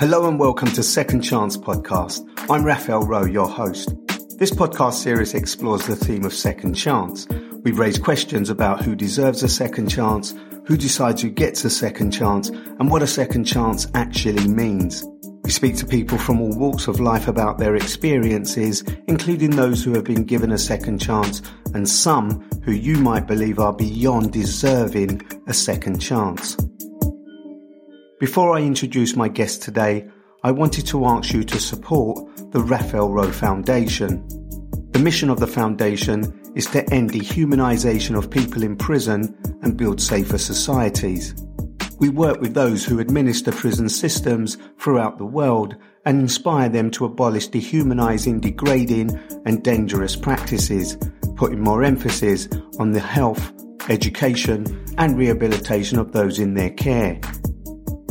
Hello and welcome to Second Chance Podcast. I'm Raphael Rowe, your host. This podcast series explores the theme of second chance. We raise questions about who deserves a second chance, who decides who gets a second chance, and what a second chance actually means. We speak to people from all walks of life about their experiences, including those who have been given a second chance and some who you might believe are beyond deserving a second chance. Before I introduce my guest today, I wanted to ask you to support the Raphael Rowe Foundation. The mission of the foundation is to end dehumanization of people in prison and build safer societies. We work with those who administer prison systems throughout the world and inspire them to abolish dehumanizing, degrading and dangerous practices, putting more emphasis on the health, education and rehabilitation of those in their care.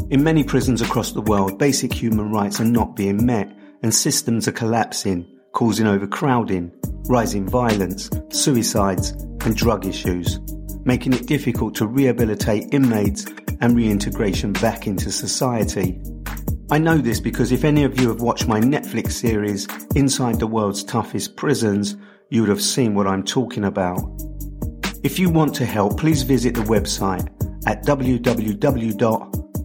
In many prisons across the world, basic human rights are not being met and systems are collapsing, causing overcrowding, rising violence, suicides and drug issues, making it difficult to rehabilitate inmates and reintegration back into society. I know this because if any of you have watched my Netflix series, Inside the World's Toughest Prisons, you would have seen what I'm talking about. If you want to help, please visit the website at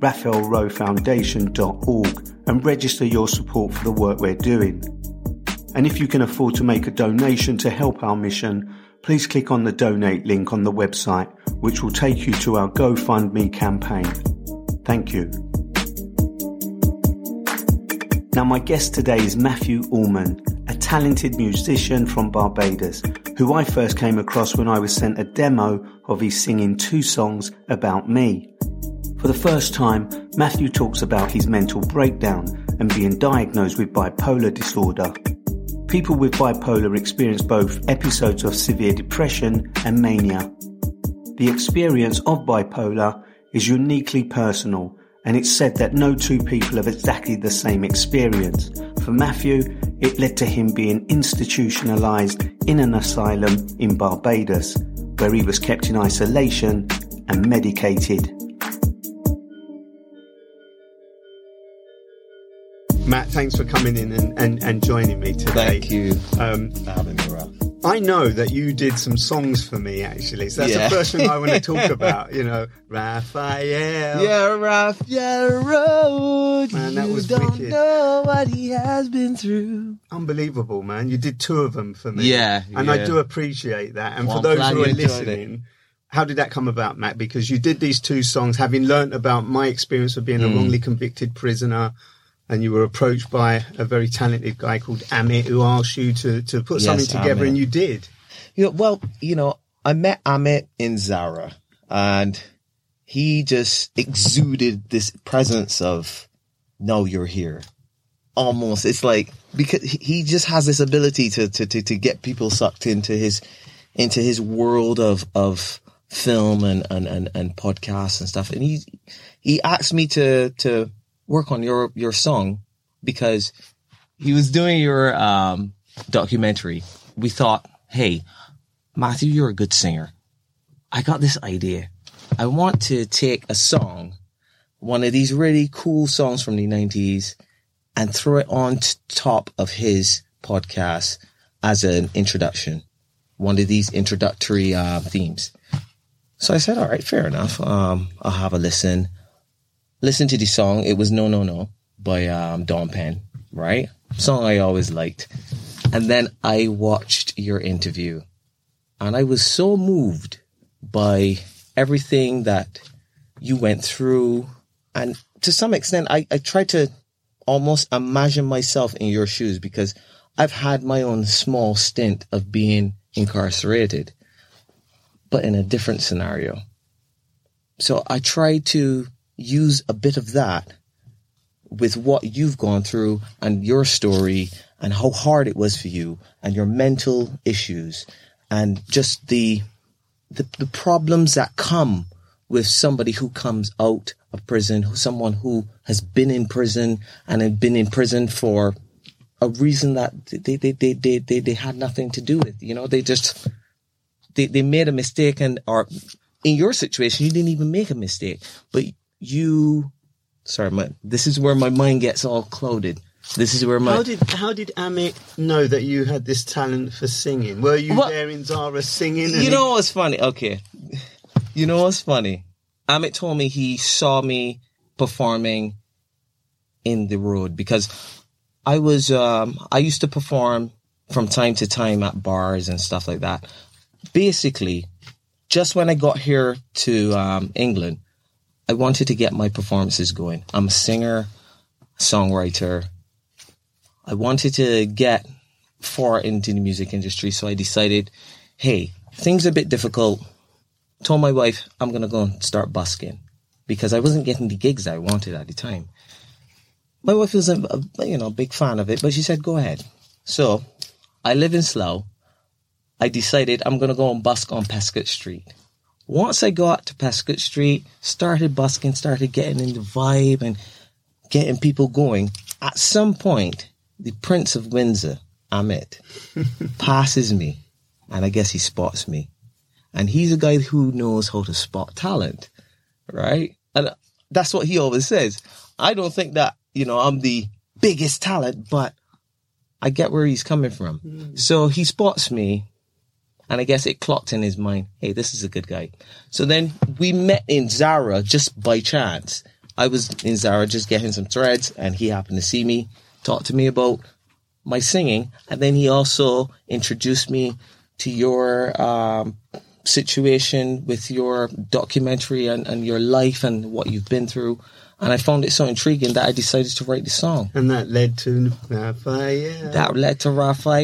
www.raphaelrowefoundation.org and register your support for the work we're doing. And if you can afford to make a donation to help our mission, please click on the donate link on the website, which will take you to our GoFundMe campaign. Thank you. Now, my guest today is Matthew Allman, a talented musician from Barbados, who I first came across when I was sent a demo of his singing two songs about me. For the first time, Matthew talks about his mental breakdown and being diagnosed with bipolar disorder. People with bipolar experience both episodes of severe depression and mania. The experience of bipolar is uniquely personal and it's said that no two people have exactly the same experience. For Matthew, it led to him being institutionalized in an asylum in Barbados, where he was kept in isolation and medicated. Matt, thanks for coming in and, and, and joining me today. Thank you um, for having me, Ralph. I know that you did some songs for me, actually. So that's Yeah. the first thing I want to talk about. You know, Raphael. Yeah, Raphael Rowe. Man, that you was don't wicked. know what he has been through. Unbelievable, man. You did two of them for me. Yeah, And I do appreciate that. And Well, for those who are listening, how did that come about, Matt? Because you did these two songs having learnt about my experience of being a Mm. wrongly convicted prisoner. And you were approached by a very talented guy called Amit who asked you to, to put Yes, something together, Amit. and you did. You know, well, you know, I met Amit in Zara, and he just exuded this presence of, "No, you're here. almost. It's like because he just has this ability to to to, to get people sucked into his into his world of of film and and and, and podcasts and stuff. And he he asked me to to work on your your song because he was doing your um documentary. We thought, hey, Matthew, you're a good singer. I got this idea. I want to take a song, one of these really cool songs from the 90s, and throw it on t- top of his podcast as an introduction, one of these introductory uh, themes. So I said, all right, fair enough. Um, I'll have a listen. Listen to the song. It was No, No, No by um, Dawn Penn, right? Song I always liked. And then I watched your interview and I was so moved by everything that you went through. And to some extent, I, I tried to almost imagine myself in your shoes because I've had my own small stint of being incarcerated, but in a different scenario. So I tried to use a bit of that with what you've gone through and your story and how hard it was for you and your mental issues and just the, the, the problems that come with somebody who comes out of prison, someone who has been in prison and had been in prison for a reason that they, they, they, they, they, they had nothing to do with. You know, they just, they, they made a mistake and, or in your situation, you didn't even make a mistake, but you, sorry, my, this is where my mind gets all clouded. This is where my how did how did Amit know that you had this talent for singing? Were you there in Zara singing? You know what's funny? Okay. You know what's funny? Amit told me he saw me performing in the road because I was, um, I used to perform from time to time at bars and stuff like that. Basically, just when I got here to um, England, I wanted to get my performances going. I'm a singer, songwriter. I wanted to get far into the music industry, so I decided, hey, things are a bit difficult. Told my wife I'm gonna go and start busking because I wasn't getting the gigs I wanted at the time. My wife was a, a you know big fan of it, but she said go ahead. So I live in Slough. I decided I'm gonna go and busk on Peascod Street. Once I got to Peascod Street, started busking, started getting in the vibe and getting people going. At some point, the Prince of Windsor, Amit, passes me, and I guess he spots me. And he's a guy who knows how to spot talent, right? And that's what he always says. I don't think that, you know, I'm the biggest talent, but I get where he's coming from. Hmm. So he spots me, and I guess it clocked in his mind, hey, this is a good guy. So then we met in Zara just by chance. I was in Zara just getting some threads, and he happened to see me, talk to me about my singing, and then he also introduced me to your um, situation with your documentary and, and your life and what you've been through. And I found it so intriguing that I decided to write the song. And that led to Raphael. That led to Raphael.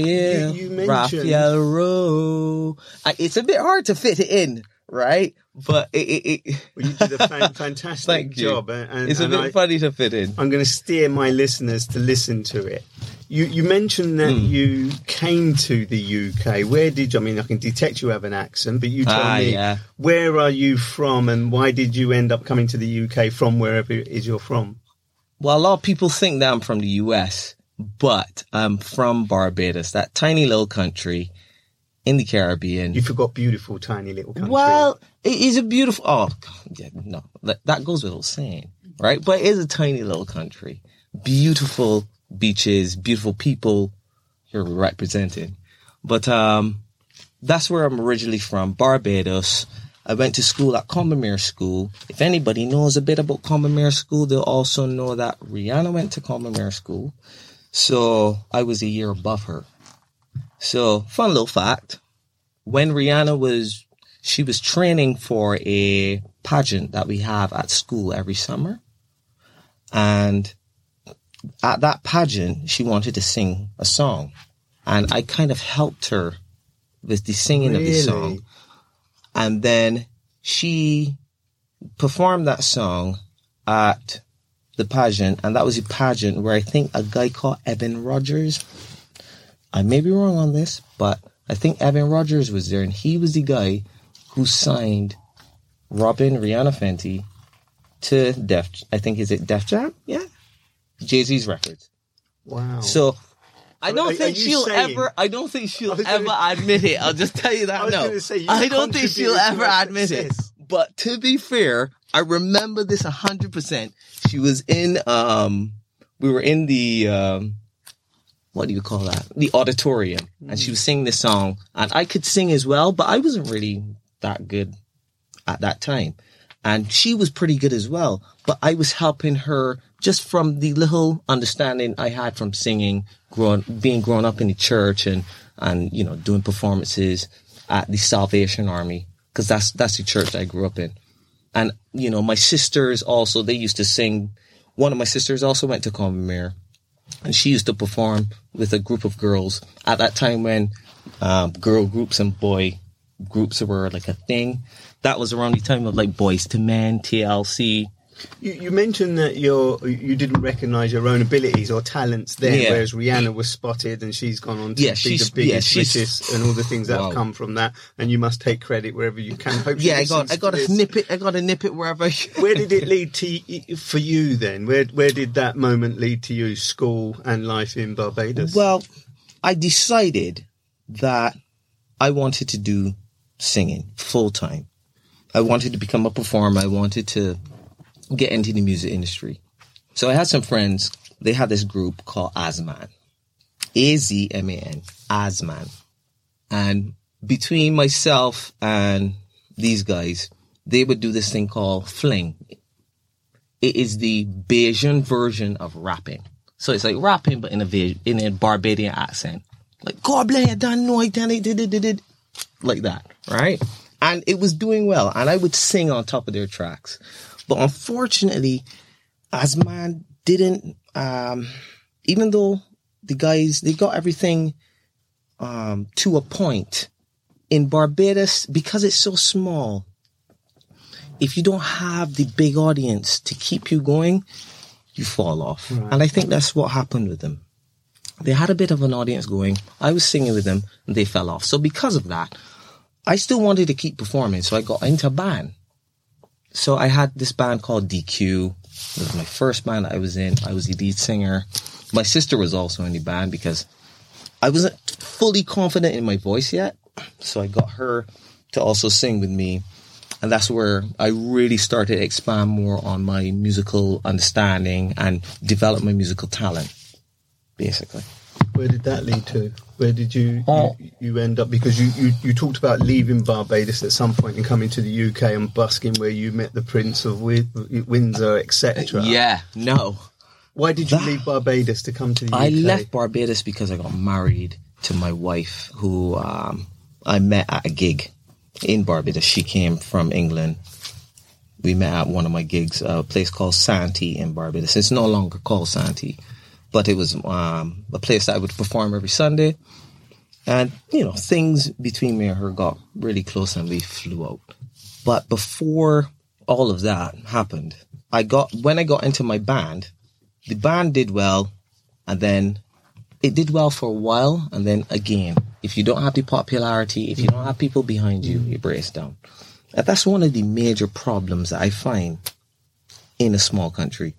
You- you mentioned- Raphael Rowe. It's a bit hard to fit it in, right? But it, it, it Well, you did a fan- fantastic job. And, and, it's a and bit I, funny to fit in. I'm going to steer my listeners to listen to it. You, you mentioned that Hmm. you came to the UK. Where did you? I mean, I can detect you have an accent, but you tell Ah, me yeah. where are you from, and why did you end up coming to the UK from wherever it is you're from? Well, a lot of people think that I'm from the US, but I'm from Barbados, that tiny little country in the Caribbean. You forgot beautiful, tiny little country. Well, it is a beautiful. Oh, yeah, no, that, that goes without saying, right? But it is a tiny little country. Beautiful beaches, beautiful people. Here we're represented, but um, that's where I'm originally from, Barbados. I went to school at Combermere School. If anybody knows a bit about Combermere School, they'll also know that Rihanna went to Combermere School. So I was a year above her. So fun little fact. When Rihanna was she was training for a pageant that we have at school every summer. And at that pageant, she wanted to sing a song. And I kind of helped her with the singing of the song. And then she performed that song at the pageant, and that was a pageant where I think a guy called Evan Rogers. I may be wrong on this, but I think Evan Rogers was there, and he was the guy who signed Robyn Rihanna Fenty to Def. I think is it Def Jam? Yeah, Jay Z's records. Wow. So I don't Are- are think you she'll saying- ever. I don't think she'll ever gonna- admit it. I'll just tell you that. I no, say, you I don't think she'll ever admit it. But to be fair, I remember this hundred percent. She was in. Um, we were in the. Um, what do you call that? The auditorium, and she mm. was singing this song, and I could sing as well, but I wasn't really that good at that time. And she was pretty good as well, but I was helping her just from the little understanding I had from singing, growing, being grown up in the church and, and, you know, doing performances at the Salvation Army. Cause that's, that's the church I grew up in. And, you know, my sisters also, they used to sing. One of my sisters also went to Combermere and she used to perform with a group of girls at that time when um, girl groups and boy groups were like a thing. That was around the time of like Boyz II Men, TLC. You, you mentioned that you're, you didn't recognise your own abilities or talents then, Yeah. whereas Rihanna was spotted and she's gone on to Yeah, be she's- the yeah, biggest, she's- richest, and all the things that Wow. have come from that. And you must take credit wherever you can. Hope she Yeah, I got I got to nip it. I got to nip it wherever. Where did it lead to for you then? Where where did that moment lead to you? School and life in Barbados. Well, I decided that I wanted to do singing full time. I wanted to become a performer. I wanted to get into the music industry. So I had some friends. They had this group called Azman. A Z M A N. Azman. And between myself and these guys, they would do this thing called fling. It is the Bajan version of rapping. So it's like rapping, but in a in a Barbadian accent, like God bless you, don't know, it, done it, did did it," like that, right? And it was doing well, and I would sing on top of their tracks. But unfortunately, Azman didn't. Um, even though the guys they got everything um, to a point in Barbados because it's so small. If you don't have the big audience to keep you going, you fall off. And I think that's what happened with them. They had a bit of an audience going. I was singing with them and they fell off. So because of that, I still wanted to keep performing. So I got into a band. So I had this band called DQ. It was my first band I was in. I was the lead singer. My sister was also in the band because I wasn't fully confident in my voice yet. So I got her to also sing with me. And that's where I really started to expand more on my musical understanding and develop my musical talent, basically. Where did that lead to? Where did you Oh. you, you end up? Because you, you, you talked about leaving Barbados at some point and coming to the UK and busking where you met the Prince of Wi- Windsor, etc. Yeah, no. Why did you That- leave Barbados to come to the UK? I left Barbados because I got married to my wife, who um, I met at a gig in Barbados. She came from England. We met at one of my gigs, a place called Santee in Barbados. It's no longer called Santee, but it was um, a place that I would perform every Sunday. And, you know, things between me and her got really close and we flew out. But before all of that happened, I got, when I got into my band, the band did well and then it did well for a while and then again if you don't have the popularity if you don't have people behind you you break down and that's one of the major problems that i find in a small country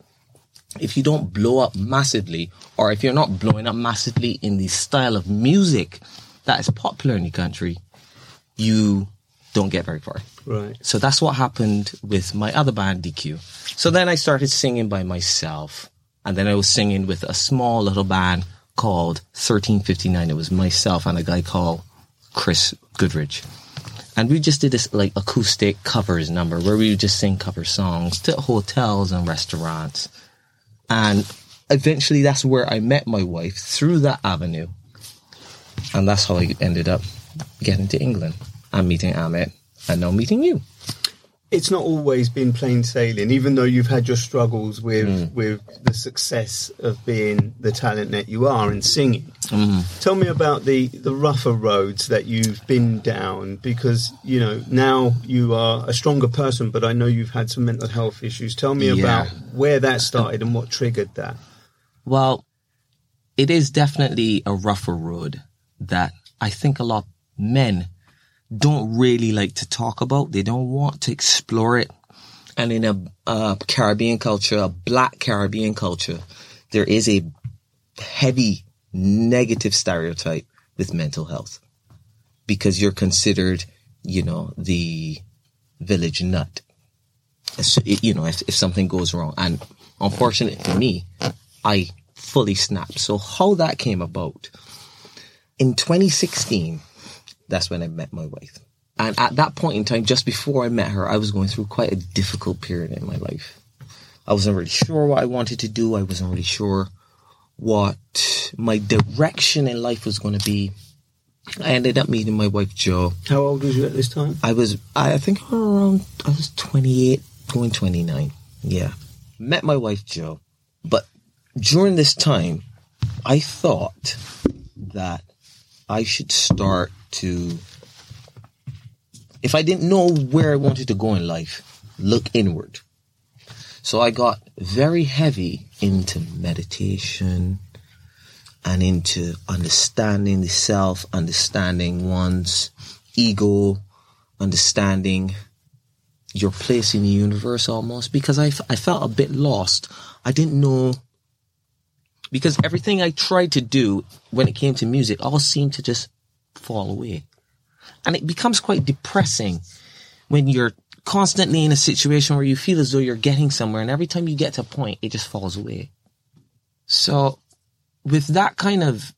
if you don't blow up massively or if you're not blowing up massively in the style of music that is popular in the country you don't get very far Right. so that's what happened with my other band, DQ. So then I started singing by myself. And then I was singing with a small little band called 1359. It was myself and a guy called Chris Goodrich. And we just did this like acoustic covers number where we would just sing cover songs to hotels and restaurants. And eventually that's where I met my wife through that avenue. And that's how I ended up getting to England and meeting Amit and now meeting you. It's not always been plain sailing, even though you've had your struggles with Mm. with the success of being the talent that you are in singing. Mm. Tell me about the the rougher roads that you've been down, because you know now you are a stronger person, but I know you've had some mental health issues. Tell me Yeah. about where that started and what triggered that. Well, it is definitely a rougher road that I think a lot of men don't really like to talk about. They don't want to explore it. And in a uh, Caribbean culture, a black Caribbean culture, there is a heavy negative stereotype with mental health because you're considered, you know, the village nut. So, you know, if, if something goes wrong. And unfortunately for me, I fully snapped. So how that came about in 2016, that's when I met my wife. And at that point in time, just before I met her, I was going through quite a difficult period in my life. I wasn't really sure what I wanted to do. I wasn't really sure what my direction in life was going to be. I ended up meeting my wife, Joe. How old was you at this time? I was, I think around, I was 28, going 29. Yeah. Met my wife, Joe. But during this time, I thought that I should start to, if I didn't know where I wanted to go in life, look inward. So I got very heavy into meditation and into understanding the self, understanding one's ego, understanding your place in the universe almost because I, f- I felt a bit lost. I didn't know because everything I tried to do when it came to music all seemed to just fall away. And it becomes quite depressing when you're constantly in a situation where you feel as though you're getting somewhere and every time you get to a point, it just falls away. So with that kind of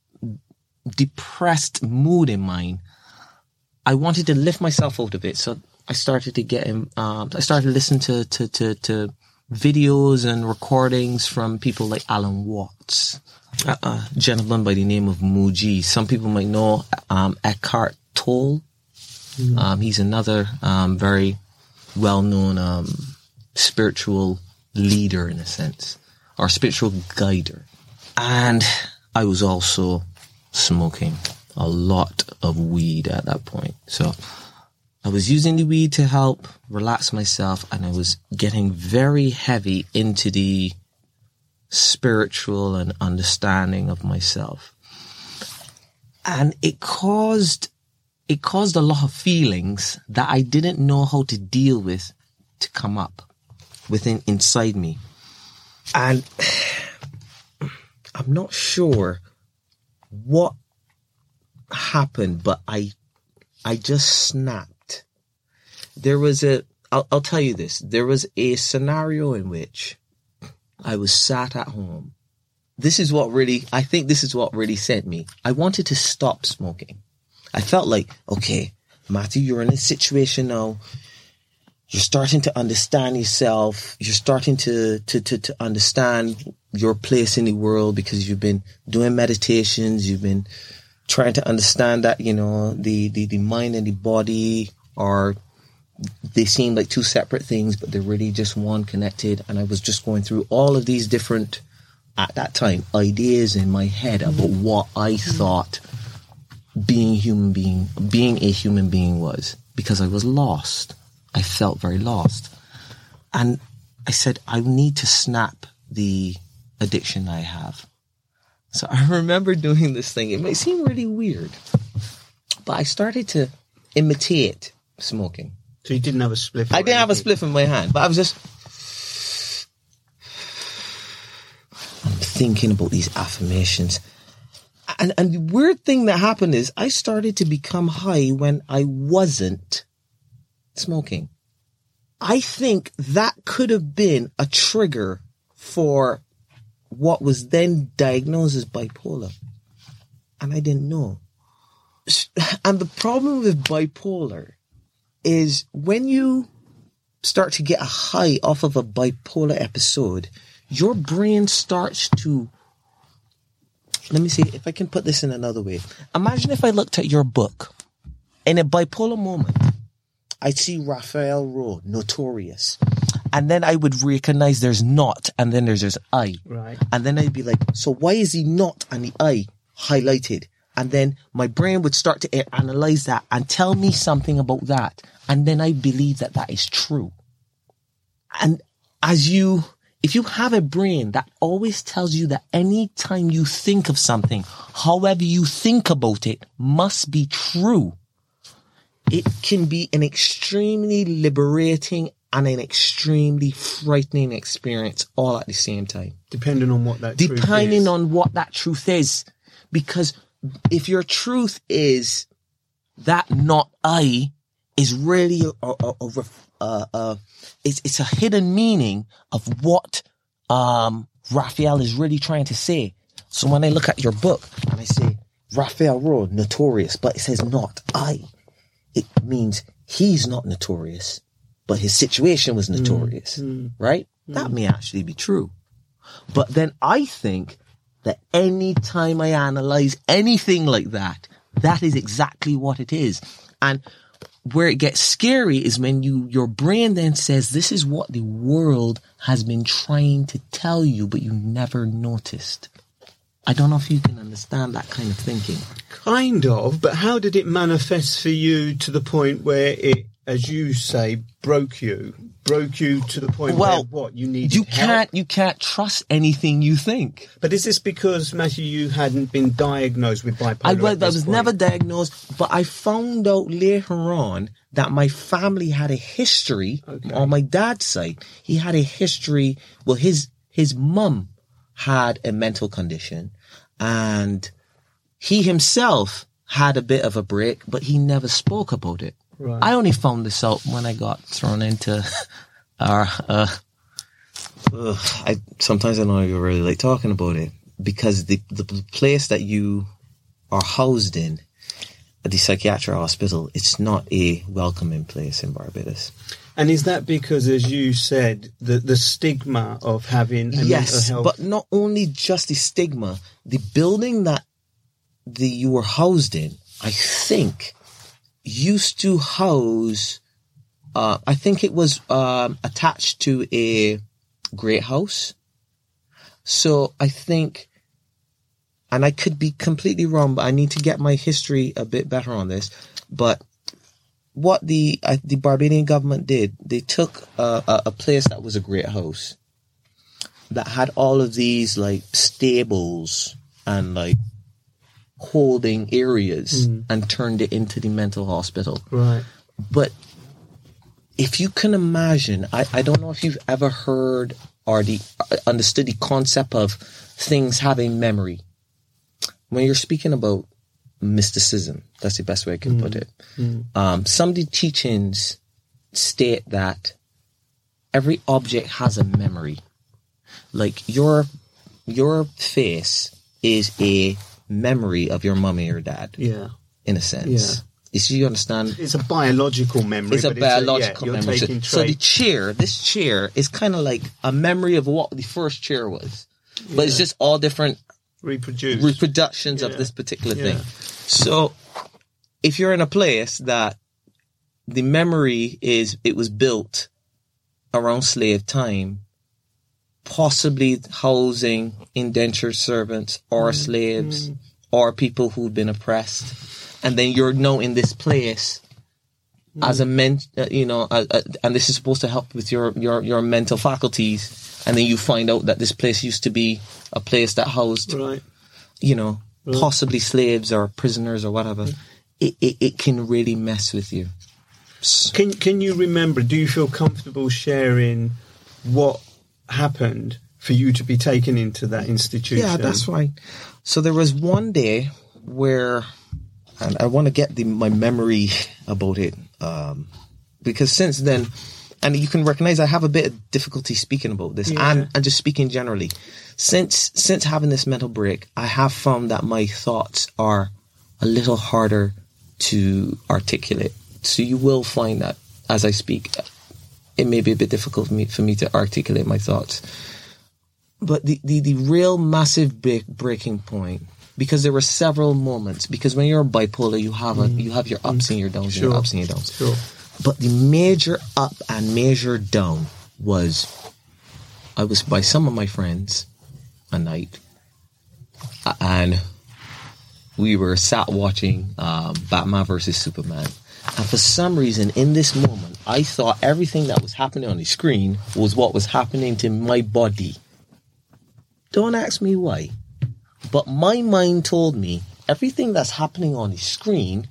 depressed mood in mind, I wanted to lift myself out of it. So I started to get, um, I started to listen to, to, to, to videos and recordings from people like Alan Watts, a, a gentleman by the name of Mooji. Some people might know, um, Eckhart Tolle. Um, he's another, um, very well-known, um, spiritual leader in a sense, or spiritual guider. And I was also smoking a lot of weed at that point. So I was using the weed to help relax myself and I was getting very heavy into the spiritual and understanding of myself. And it caused, it caused a lot of feelings that I didn't know how to deal with to come up within, inside me. And I'm not sure what happened, but I, I just snapped. There was a, I'll, I'll tell you this. There was a scenario in which I was sat at home. This is what really, I think this is what really sent me. I wanted to stop smoking. I felt like, okay, Matthew, you're in a situation now. You're starting to understand yourself. You're starting to, to, to, to understand your place in the world because you've been doing meditations. You've been trying to understand that, you know, the, the, the mind and the body are, they seem like two separate things, but they're really just one connected. And I was just going through all of these different, at that time, ideas in my head about mm-hmm. what I mm-hmm. thought being human being, being a human being was because I was lost. I felt very lost. And I said, I need to snap the addiction I have. So I remember doing this thing. It may seem really weird, but I started to imitate smoking. So you didn't have a spliff. I didn't have a spliff in my hand, but I was just. I'm thinking about these affirmations. And, and the weird thing that happened is I started to become high when I wasn't smoking. I think that could have been a trigger for what was then diagnosed as bipolar. And I didn't know. And the problem with bipolar is when you start to get a high off of a bipolar episode, your brain starts to. Let me see if I can put this in another way. Imagine if I looked at your book in a bipolar moment. I'd see Raphael Rowe, notorious. And then I would recognize there's not, and then there's there's I. Right. And then I'd be like, so why is he not and the I highlighted? And then my brain would start to analyze that and tell me something about that. And then I believe that that is true. And as you, if you have a brain that always tells you that any time you think of something, however you think about it must be true, it can be an extremely liberating and an extremely frightening experience all at the same time Depending on what that truth depending on what that truth is. Because if your truth is that not I is really a, a, a, uh, uh, it's, it's a hidden meaning of what, um, Raphael is really trying to say. So when I look at your book and I say Raphael Rowe, notorious, but it says not I, it means he's not notorious, but his situation was notorious, right? That may actually be true. But then I think that any time I analyze anything like that, that is exactly what it is. And where it gets scary is when you, your brain then says, this is what the world has been trying to tell you, but you never noticed. I don't know if you can understand that kind of thinking. Kind of, but how did it manifest for you to the point where it, as you say, broke you? Broke you to the point Well, where what you need. You help? can't, you can't trust anything you think. But is this because Matthew, you hadn't been diagnosed with bipolar? I, was, I was point? never diagnosed, but I found out later on that my family had a history on my dad's side. He had a history. Well, his his mum had a mental condition, and he himself had a bit of a break, but he never spoke about it. Right. I only found this out when I got thrown into our. Uh, ugh, I sometimes I don't even really like talking about it because the the place that you are housed in, at the psychiatric hospital, it's not a welcoming place in Barbados. And is that because, as you said, the the stigma of having a yes, mental health? but not only just the stigma, the building that the you were housed in, I think, used to house. Uh, I think it was um, attached to a great house. So I think, and I could be completely wrong, but I need to get my history a bit better on this. But what the uh, the Barbadian government did, they took uh, a, a place that was a great house that had all of these like stables and like holding areas and turned it into the mental hospital. right. But if you can imagine, I, I don't know if you've ever heard or the uh, understood the concept of things having memory. When you're speaking about mysticism, that's the best way I can put it. Um, some of the teachings state that every object has a memory. Like your your face is a memory of your mummy or dad, Yeah. in a sense. Yeah. You see, you understand? It's a biological memory. It's a biological yeah, you're memory. So, so the chair, this chair, is kind of like a memory of what the first chair was, but it's just all different reproduce. reproductions of this particular Yeah. thing. So, if you're in a place that the memory is it was built around slave time, possibly housing indentured servants or Mm, slaves or people who've been oppressed, and then you're now in this place as a men, uh, you know, uh, uh, and this is supposed to help with your your your mental faculties, and then you find out that this place used to be a place that housed right. you know, possibly slaves or prisoners or whatever, it, it, it can really mess with you. Can Can you remember? Do you feel comfortable sharing what happened for you to be taken into that institution? Yeah, that's right. So there was one day where, and I want to get the, my memory about it, um, because since then, and you can recognize I have a bit of difficulty speaking about this and, and just speaking generally. Since, since having this mental break, I have found that my thoughts are a little harder to articulate. So you will find that as I speak, it may be a bit difficult for me, for me to articulate my thoughts but the, the, the real massive big breaking point because there were several moments because when you're bipolar you have a you have your ups and your downs and your ups and your downs Sure. But the major up and major down was I was by some of my friends a night and we were sat watching um, Batman versus Superman. And for some reason, in this moment, I thought everything that was happening on the screen was what was happening to my body. Don't ask me why. But my mind told me everything that's happening on the screen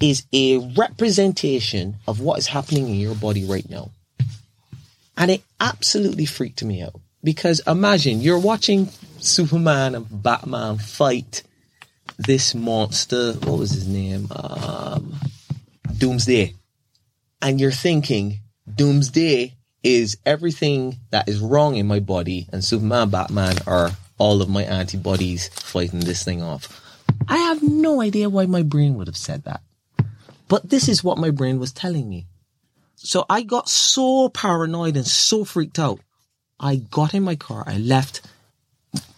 is a representation of what is happening in your body right now. And it absolutely freaked me out. Because imagine you're watching Superman and Batman fight this monster. What was his name? Um, Doomsday. And you're thinking, Doomsday is everything that is wrong in my body, and Superman, Batman are all of my antibodies fighting this thing off. I have no idea why my brain would have said that. But this is what my brain was telling me. So I got so paranoid and so freaked out. I got in my car, I left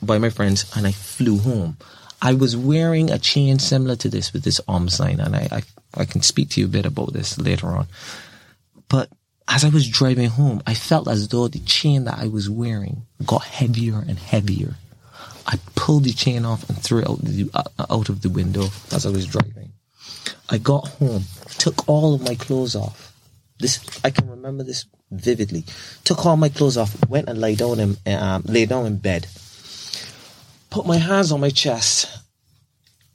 by my friends, and I flew home. I was wearing a chain similar to this with this arm sign, and I, I, I can speak to you a bit about this later on. But as I was driving home, I felt as though the chain that I was wearing got heavier and heavier. I pulled the chain off and threw it out, the, uh, out of the window as I was driving. I got home, took all of my clothes off. This I can remember this vividly. Took all my clothes off, went and lay down in um, lay down in bed. Put my hands on my chest,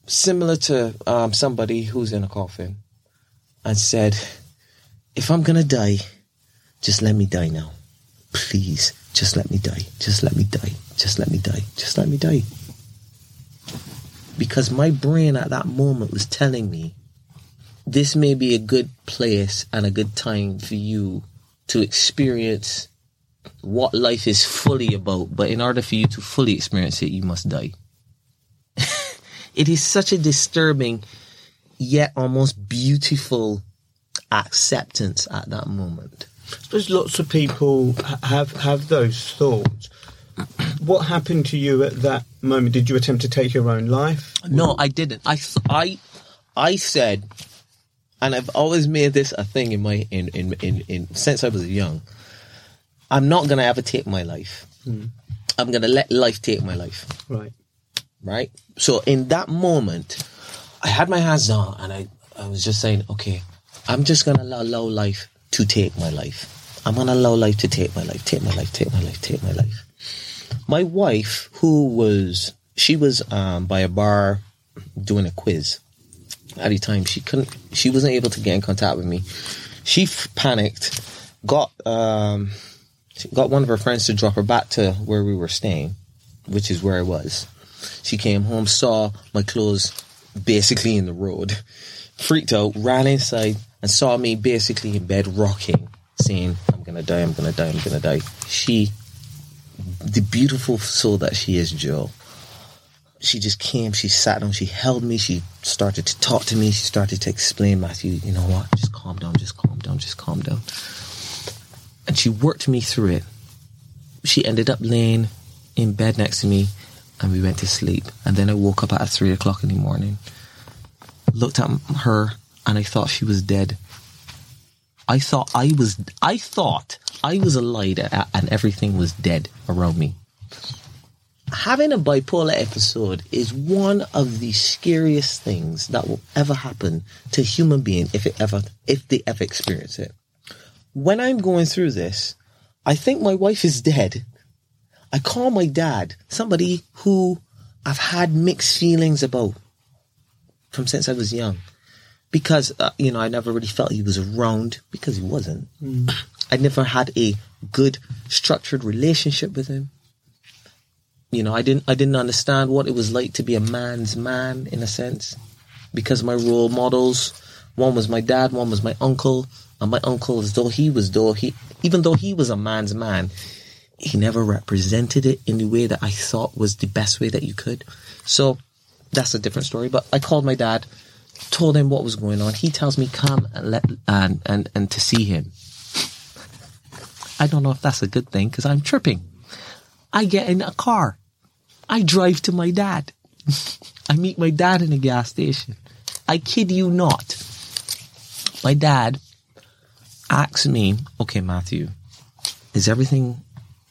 similar to um, somebody who's in a coffin, and said, "If I'm gonna die, just let me die now, please. Just let me die. Just let me die. Just let me die. Just let me die." Because my brain at that moment was telling me this may be a good place and a good time for you to experience what life is fully about. But in order for you to fully experience it, you must die. It is such a disturbing, yet almost beautiful acceptance at that moment. There's lots of people have have those thoughts. What happened to you at that moment? Did you attempt to take your own life? No, I didn't. I, th- I, I said, and I've always made this a thing in my in in in, in since I was young. I'm not gonna ever take my life. Hmm. I'm gonna let life take my life. Right. Right? So in that moment, I had my hands down and I, I was just saying, okay, I'm just gonna allow, allow life to take my life. I'm gonna allow life to take my life, take my life, take my life, take my life. My wife, who was, she was um, by a bar doing a quiz. At the time, she couldn't, she wasn't able to get in contact with me. She f- panicked, got, um, got one of her friends to drop her back to where we were staying, which is where I was. She came home, saw my clothes basically in the road, freaked out, ran inside, and saw me basically in bed rocking, saying, I'm gonna die, I'm gonna die, I'm gonna die. She, the beautiful soul that she is, Joe, she just came, she sat down, she held me, she started to talk to me, she started to explain, Matthew, you know what, just calm down, just calm down, just calm down. And she worked me through it. She ended up laying in bed next to me and we went to sleep. And then I woke up at three o'clock in the morning, looked at her, and I thought she was dead. I thought I was, I thought I was alive and everything was dead around me. Having a bipolar episode is one of the scariest things that will ever happen to a human being if it ever, if they ever experience it. When I'm going through this, I think my wife is dead. I call my dad, somebody who I've had mixed feelings about from since I was young. Because, uh, you know, I never really felt he was around because he wasn't. I never had a good structured relationship with him. You know, I didn't, I didn't understand what it was like to be a man's man in a sense because my role models, one was my dad, one was my uncle, and my uncle, as though he was, though he, even though he was a man's man, he never represented it in the way that I thought was the best way that you could. So that's a different story. But I called my dad, told him what was going on. He tells me come and let and and and to see him. I don't know if that's a good thing because I'm tripping. I get in a car. I drive to my dad. I meet my dad in a gas station. I kid you not. My dad asks me, okay, Matthew, is everything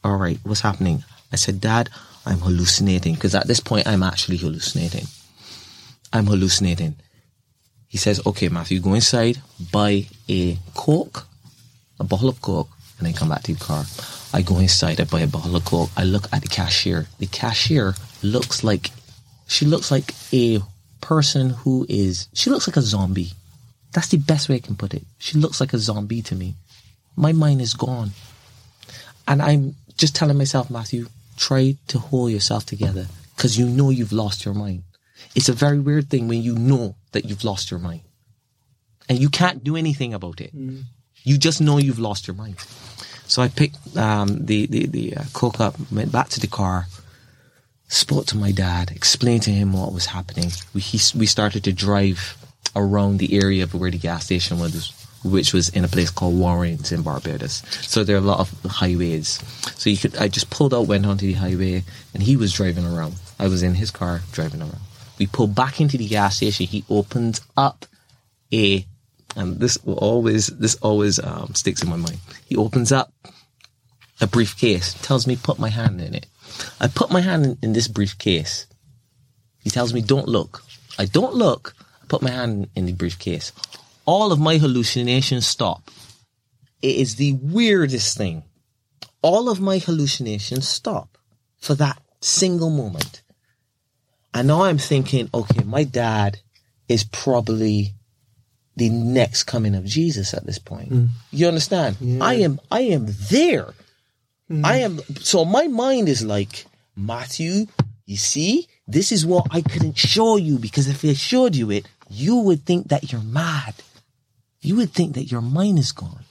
all right? What's happening? I said, Dad, I'm hallucinating because at this point I'm actually hallucinating. I'm hallucinating. He says, okay, Matthew, go inside, buy a Coke, a bottle of Coke, and then come back to your car. I go inside, I buy a bottle of Coke. I look at the cashier. The cashier looks like, she looks like a person who is, she looks like a zombie. That's the best way I can put it. She looks like a zombie to me. My mind is gone. And I'm just telling myself, Matthew, try to hold yourself together because you know you've lost your mind. It's a very weird thing when you know that you've lost your mind and you can't do anything about it. You just know you've lost your mind. So I picked um, the the the uh, coke up, went back to the car, spoke to my dad, explained to him what was happening. We he, we started to drive around the area of where the gas station was, which was in a place called Warrens in Barbados. So there are a lot of highways. So you could I just pulled out, went onto the highway, and he was driving around. I was in his car driving around. We pulled back into the gas station. He opened up a and this will always this always um, sticks in my mind. He opens up a briefcase, tells me put my hand in it. I put my hand in, in this briefcase. He tells me don't look. I don't look. I put my hand in the briefcase. All of my hallucinations stop. It is the weirdest thing. All of my hallucinations stop for that single moment. And now I'm thinking, okay, my dad is probably the next coming of Jesus at this point. Mm. You understand? I am I am there. Mm. I am so my mind is like, Matthew, you see, this is what I couldn't show you because if I showed you it, you would think that you're mad. You would think that your mind is gone.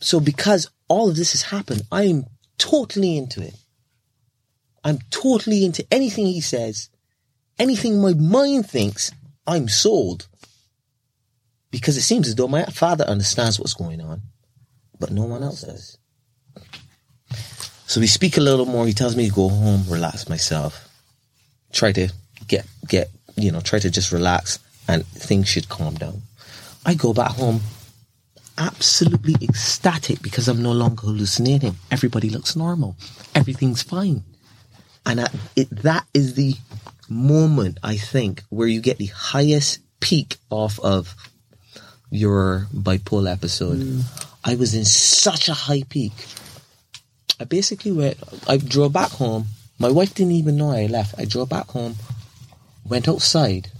So because all of this has happened, I am totally into it. I'm totally into anything he says, anything my mind thinks, I'm sold because it seems as though my father understands what's going on, but no one else does. So we speak a little more. He tells me to go home, relax myself, try to get get you know, try to just relax, and things should calm down. I go back home, absolutely ecstatic because I'm no longer hallucinating. Everybody looks normal. Everything's fine, and I, it, that is the moment I think where you get the highest peak off of your bipolar episode. Mm. I was in such a high peak. I basically went, I drove back home. My wife didn't even know I left. I drove back home, went outside,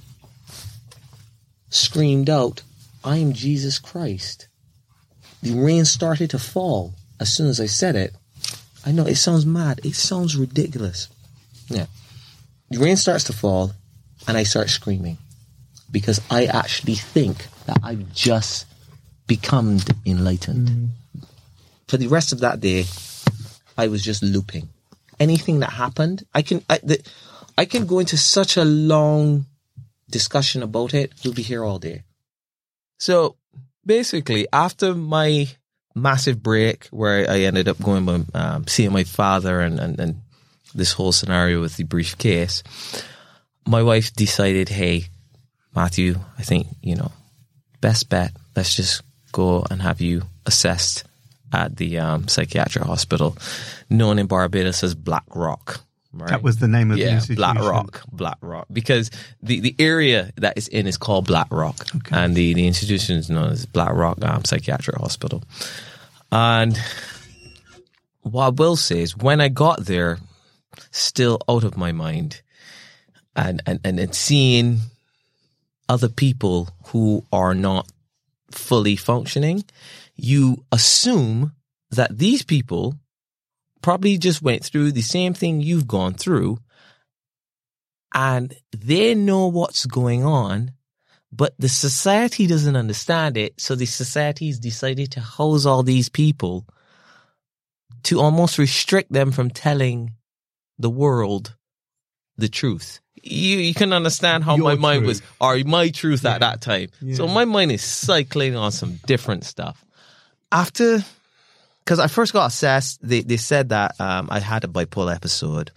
screamed out, I am Jesus Christ. The rain started to fall as soon as I said it. I know it sounds mad. It sounds ridiculous. Yeah. The rain starts to fall and I start screaming because I actually think that I've just become enlightened. Mm. For the rest of that day, I was just looping. Anything that happened, I can I, the, I can go into such a long discussion about it. We'll be here all day. So basically, after my massive break, where I ended up going um, seeing my father and, and and this whole scenario with the briefcase, my wife decided, hey, Matthew, I think you know, best bet. Let's just go and have you assessed at the um, psychiatric hospital, known in Barbados as Black Rock. Right? That was the name of the institution. Black Rock, Black Rock, because the, the area that it's in is called Black Rock, and the, the institution is known as Black Rock um, Psychiatric Hospital. And what I will say is, when I got there, still out of my mind, and and and, and seeing other people who are not fully functioning, you assume that these people probably just went through the same thing you've gone through and they know what's going on, but the society doesn't understand it. So the society's decided to house all these people to almost restrict them from telling the world the truth. You you can understand how Your my mind was, or my truth at that time. So my mind is cycling on some different stuff. After, because I first got assessed, they they said that um, I had a bipolar episode,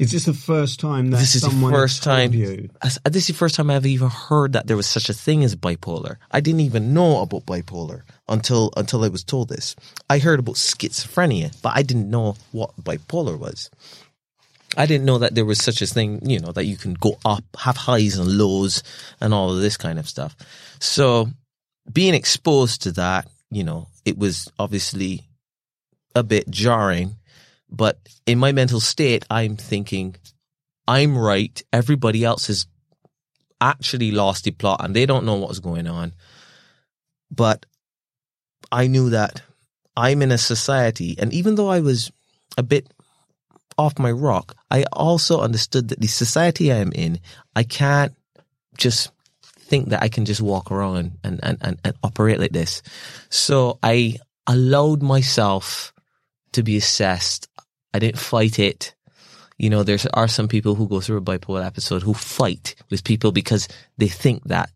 Is this the first time that this is the first time. you? This is the first time I've even heard that there was such a thing as bipolar. I didn't even know about bipolar until until I was told this. I heard about schizophrenia, but I didn't know what bipolar was. I didn't know that there was such a thing, you know, that you can go up, have highs and lows, and all of this kind of stuff. So, being exposed to that, you know, it was obviously a bit jarring. But in my mental state, I'm thinking, I'm right. Everybody else has actually lost the plot and they don't know what's going on. But I knew that I'm in a society, and even though I was a bit off my rock, I also understood that the society I am in, I can't just think that I can just walk around and, and, and, and operate like this. So I allowed myself to be assessed. I didn't fight it. You know, there are some people who go through a bipolar episode who fight with people because they think that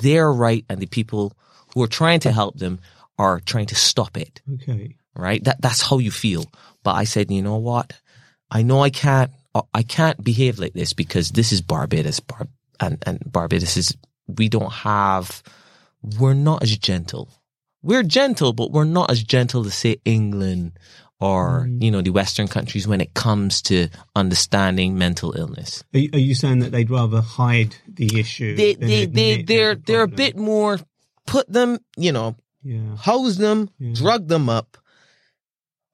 they're right and the people who are trying to help them are trying to stop it Okay. right? That that's how you feel. But I said, you know what? I know I can't. Uh, I can't behave like this because this is Barbados, Bar- and and Barbados is we don't have. We're not as gentle. We're gentle, but we're not as gentle as say England or mm. you know the Western countries when it comes to understanding mental illness. Are, you- are you saying that they'd rather hide the issue? They they, they they're there's they're a bit more. Put them, you know, Yeah. house them, Yeah. drug them up,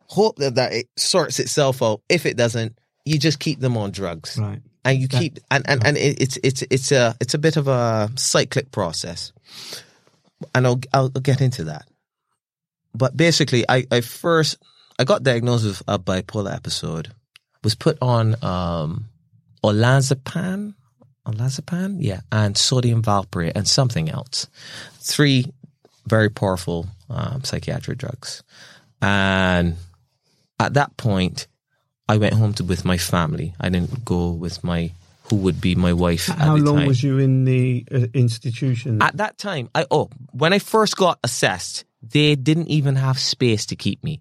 hope that, that it sorts itself out. If it doesn't, you just keep them on drugs. Right. And you keep and, and, and it, it's it's it's a it's a bit of a cyclic process. And I'll I'll get into that. But basically I, I first I got diagnosed with a bipolar episode. Was put on um olanzapam. Olanzapam? Yeah. And sodium valproate and something else. Three very powerful um, psychiatric drugs. And at that point, I went home to with my family. I didn't go with my who would be my wife. at How long time. was you in the uh, institution? At that time, I oh, when I first got assessed, they didn't even have space to keep me.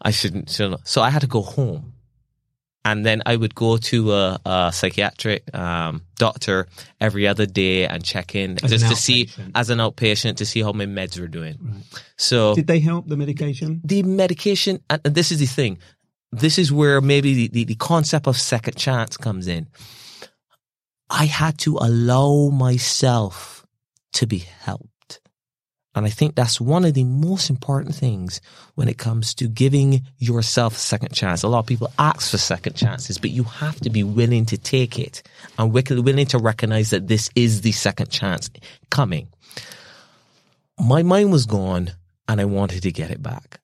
I shouldn't, shouldn't so I had to go home, and then I would go to a, a psychiatric um, doctor every other day and check in As just to see as an outpatient to see how my meds were doing. So Did they help the medication? the medication, and and this is the thing. This is where maybe the, the, the concept of second chance comes in. I had to allow myself to be helped. And I think that's one of the most important things when it comes to giving yourself a second chance. A lot of people ask for second chances, but you have to be willing to take it and willing to recognize that this is the second chance coming. My mind was gone and I wanted to get it back.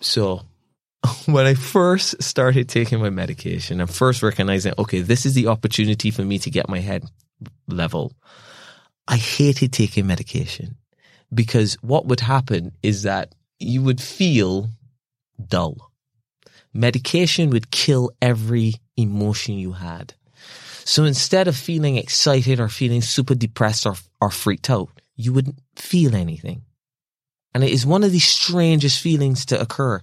So when I first started taking my medication and first recognizing, okay, this is the opportunity for me to get my head level, I hated taking medication because what would happen is that you would feel dull. Medication would kill every emotion you had. So instead of feeling excited or feeling super depressed or, or freaked out, you wouldn't feel anything. And it is one of the strangest feelings to occur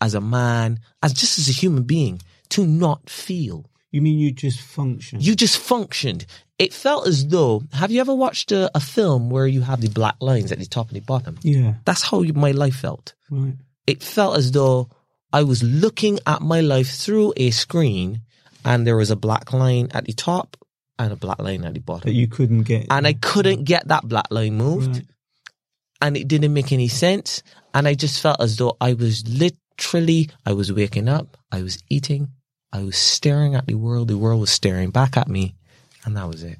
as a man, as just as a human being, to not feel. You mean you just function? You just functioned. It felt as though, have you ever watched a, a film where you have the black lines at the top and the bottom? Yeah. That's how my life felt. Right. It felt as though I was looking at my life through a screen and there was a black line at the top and a black line at the bottom. That you couldn't get. and I couldn't get that black line moved Right. and it didn't make any sense. And I just felt as though I was literally, I was waking up, I was eating, I was staring at the world, the world was staring back at me, and that was it.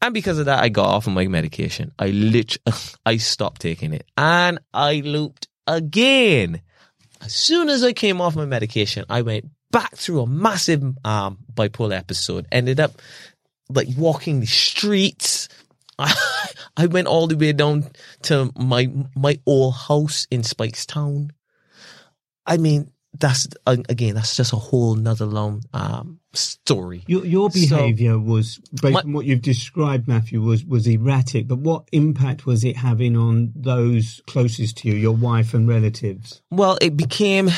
And because of that, I got off of my medication. I literally, I stopped taking it, and I looped again. As soon as I came off my medication, I went back through a massive um, bipolar episode. Ended up like walking the streets. I went all the way down to my my old house in Speightstown. I mean, that's again, that's just a whole nother long um, story. Your your So- behaviour was based My- on what you've described, Matthew, was was erratic. But what impact was it having on those closest to you, your wife and relatives? Well, it became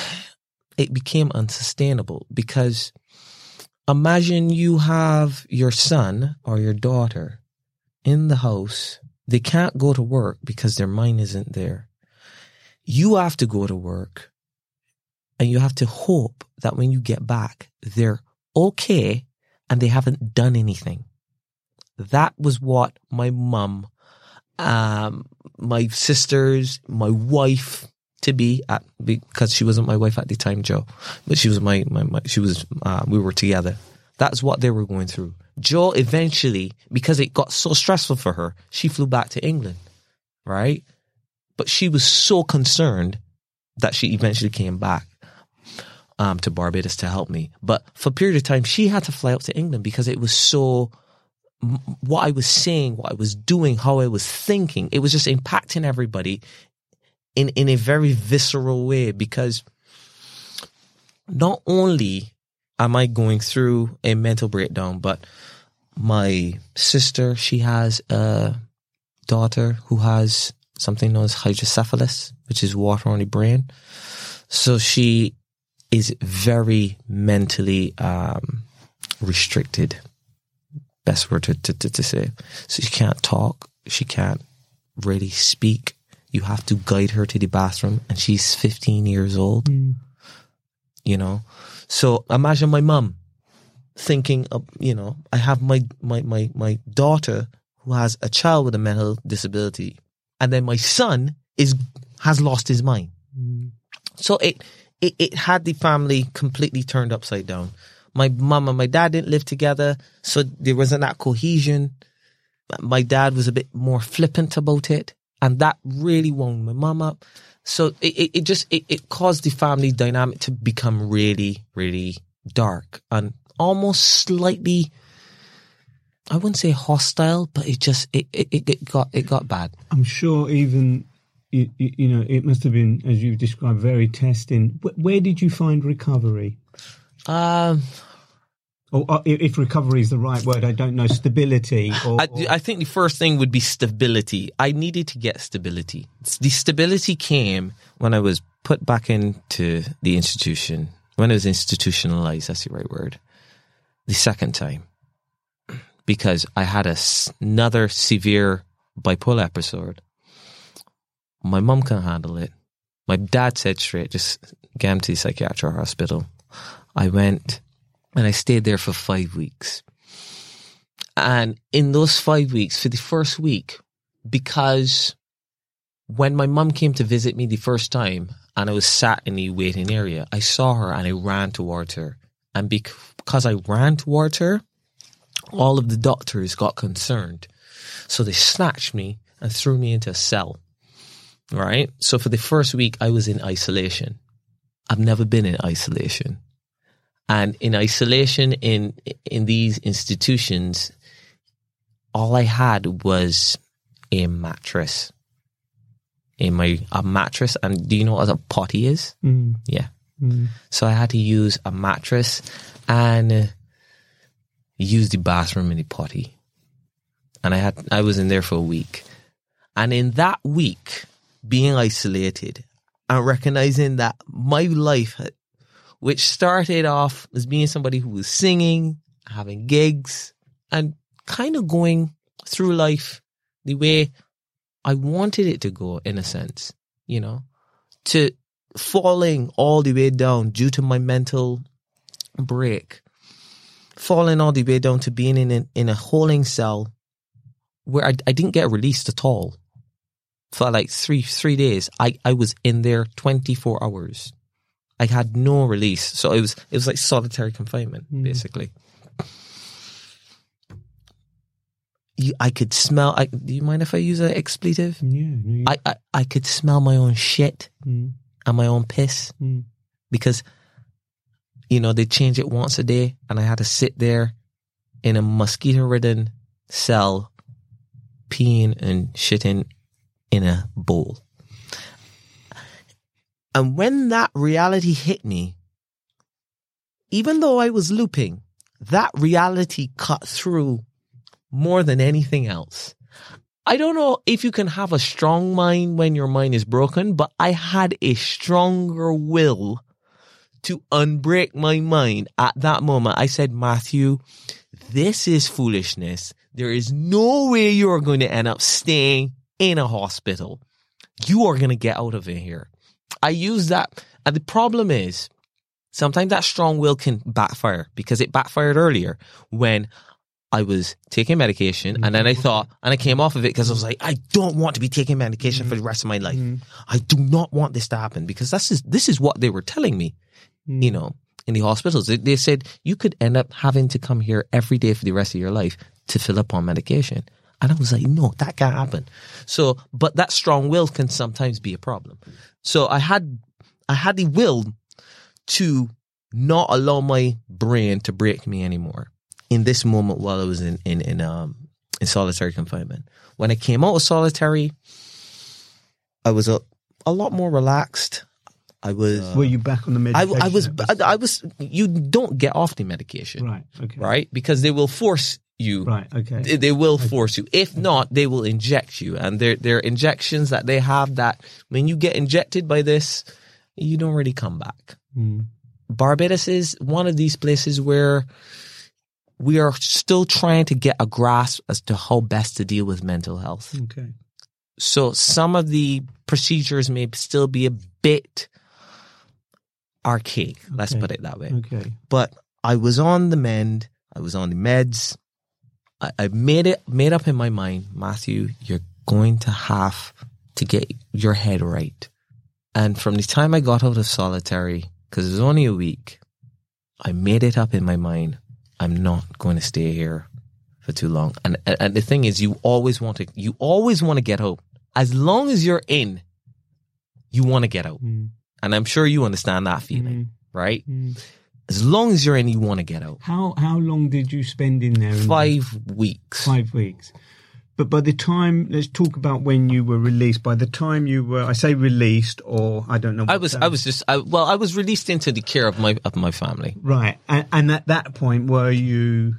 it became unsustainable because imagine you have your son or your daughter in the house. They can't go to work because their mind isn't there. You have to go to work and you have to hope that when you get back, they're okay and they haven't done anything. That was what my mum, um, my sisters, my wife to be at, because she wasn't my wife at the time, Joe, but she was my, my, my she was, uh, we were together. That's what they were going through. Joe eventually, because it got so stressful for her, she flew back to England, right? But she was so concerned that she eventually came back um, to Barbados to help me. But for a period of time, she had to fly out to England because it was so what I was saying, what I was doing, how I was thinking, it was just impacting everybody in, in a very visceral way because not only am I going through a mental breakdown, but my sister, she has a daughter who has something known as hydrocephalus, which is water on the brain. So she is very mentally um, restricted best word to, to, to, say. So she can't talk. She can't really speak. You have to guide her to the bathroom and she's 15 years old. Mm. You know? So imagine my mum thinking of, you know, I have my, my, my, my daughter who has a child with a mental disability and then my son is, has lost his mind. Mm. So it, it, it had the family completely turned upside down my mom and my dad didn't live together, so there wasn't that cohesion. My dad was a bit more flippant about it, and that really wound my mom up. So it, it, it just it, it caused the family dynamic to become really, really dark and almost slightly I wouldn't say hostile, but it just it, it, it got it got bad. I'm sure even you, you, know it must have been as you've described very testing. Where did you find recovery? Um, or uh, if recovery is the right word, I don't know stability. Or, I, I, think the first thing would be stability. I needed to get stability. The stability came when I was put back into the institution, when I was institutionalized. That's the right word. The second time, because I had a, another severe bipolar episode. My mom can handle it. My dad said straight, just get him to the psychiatric hospital. I went and I stayed there for five weeks. And in those five weeks, for the first week, because when my mum came to visit me the first time and I was sat in the waiting area, I saw her and I ran towards her. And because I ran towards her, all of the doctors got concerned. So they snatched me and threw me into a cell. Right? So for the first week, I was in isolation. I've never been in isolation. And in isolation in in these institutions, all I had was a mattress. In my a mattress, and do you know what a potty is? Mm. Yeah. Mm. So I had to use a mattress and use the bathroom in the potty. And I had I was in there for a week. And in that week, being isolated and recognizing that my life which started off as being somebody who was singing, having gigs, and kind of going through life the way I wanted it to go, in a sense, you know, to falling all the way down due to my mental break, falling all the way down to being in a, in a holding cell where I, I didn't get released at all for like three three days. I, I was in there 24 hours. I had no release, so it was it was like solitary confinement mm. basically. You, I could smell. I, do you mind if I use an expletive? Yeah, yeah. I, I, I could smell my own shit mm. and my own piss mm. because, you know, they change it once a day, and I had to sit there in a mosquito-ridden cell, peeing and shitting in a ball. And when that reality hit me, even though I was looping, that reality cut through more than anything else. I don't know if you can have a strong mind when your mind is broken, but I had a stronger will to unbreak my mind at that moment. I said, Matthew, this is foolishness. There is no way you are going to end up staying in a hospital. You are going to get out of it here. I use that. And the problem is sometimes that strong will can backfire because it backfired earlier when I was taking medication and then I mm-hmm. thought, and I came off of it because I was like, I don't want to be taking medication for the rest of my life. Mm-hmm. I do not want this to happen because this is, this is what they were telling me, mm. you know, in the hospitals. They, they said you could end up having to come here every day for the rest of your life to fill up on medication. And I was like, no, that can't happen. So, but that strong will can sometimes be a problem. So I had, I had the will to not allow my brain to break me anymore in this moment while I was in, in, in, um, in solitary confinement. When I came out of solitary, I was a, a lot more relaxed. I was, Were you back on the I, medication? I was, at I, I was, you don't get off the medication, right. Okay. right? Because they will force you Right. Okay. they, they will force you. If not, they will inject you. And there, there are injections that they have that when you get injected by this, you don't really come back. Mm. Barbados is one of these places where we are still trying to get a grasp as to how best to deal with mental health. Okay. So some of the procedures may still be a bit archaic. Let's put it that way Okay. but I was on the mend. I was on the meds. I, I made it made up in my mind, Matthew, you're going to have to get your head right. And from the time I got out of solitary, because it was only a week, I made it up in my mind. I'm not going to stay here for too long. And and the thing is, you always want to you always want to get out. As long as you're in, you want to get out. Mm. And I'm sure you understand that feeling, right? As long as you're in, you want to get out. How how long did you spend in there? in- Five weeks. Five weeks. But by the time, let's talk about when you were released. By the time you were, I say released, or I don't know. I was, I was just, I, well, I was released into the care of my of my family. right. And, and at that point, were you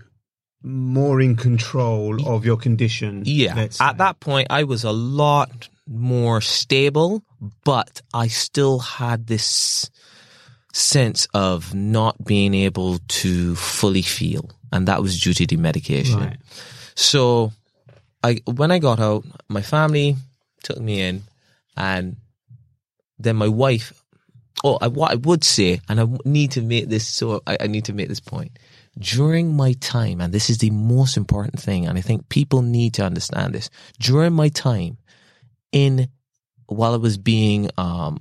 more in control of your condition? Yeah, at that point, I was a lot more stable, but I still had this sense of not being able to fully feel, and that was due to the medication. Right. So, I when I got out, my family took me in, and then my wife. Oh, I, what I would say, and I need to make this so I, I need to make this point. During my time, and this is the most important thing, and I think people need to understand this. During my time in, while I was being um,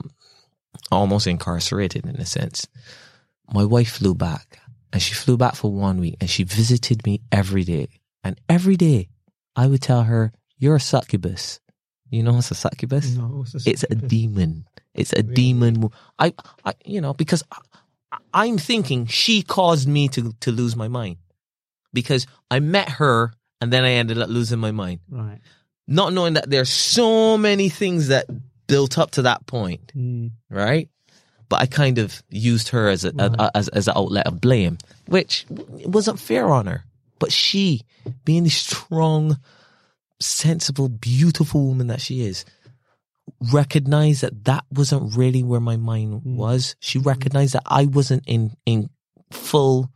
almost incarcerated in a sense, my wife flew back, and she flew back for one week, and she visited me every day, and every day I would tell her, "You're a succubus." You know what's a succubus? No, what's a It's a demon. It's a demon. I, I, you know, because I, I'm thinking she caused me to to lose my mind because I met her and then I ended up losing my mind, Right. not knowing that there's so many things that built up to that point, Mm. right? But I kind of used her as a, a- as as an outlet of blame, which wasn't fair on her. But she, being the strong, sensible, beautiful woman that she is, recognized that that wasn't really where my mind hmm. was. She hmm. recognized that I wasn't in in full.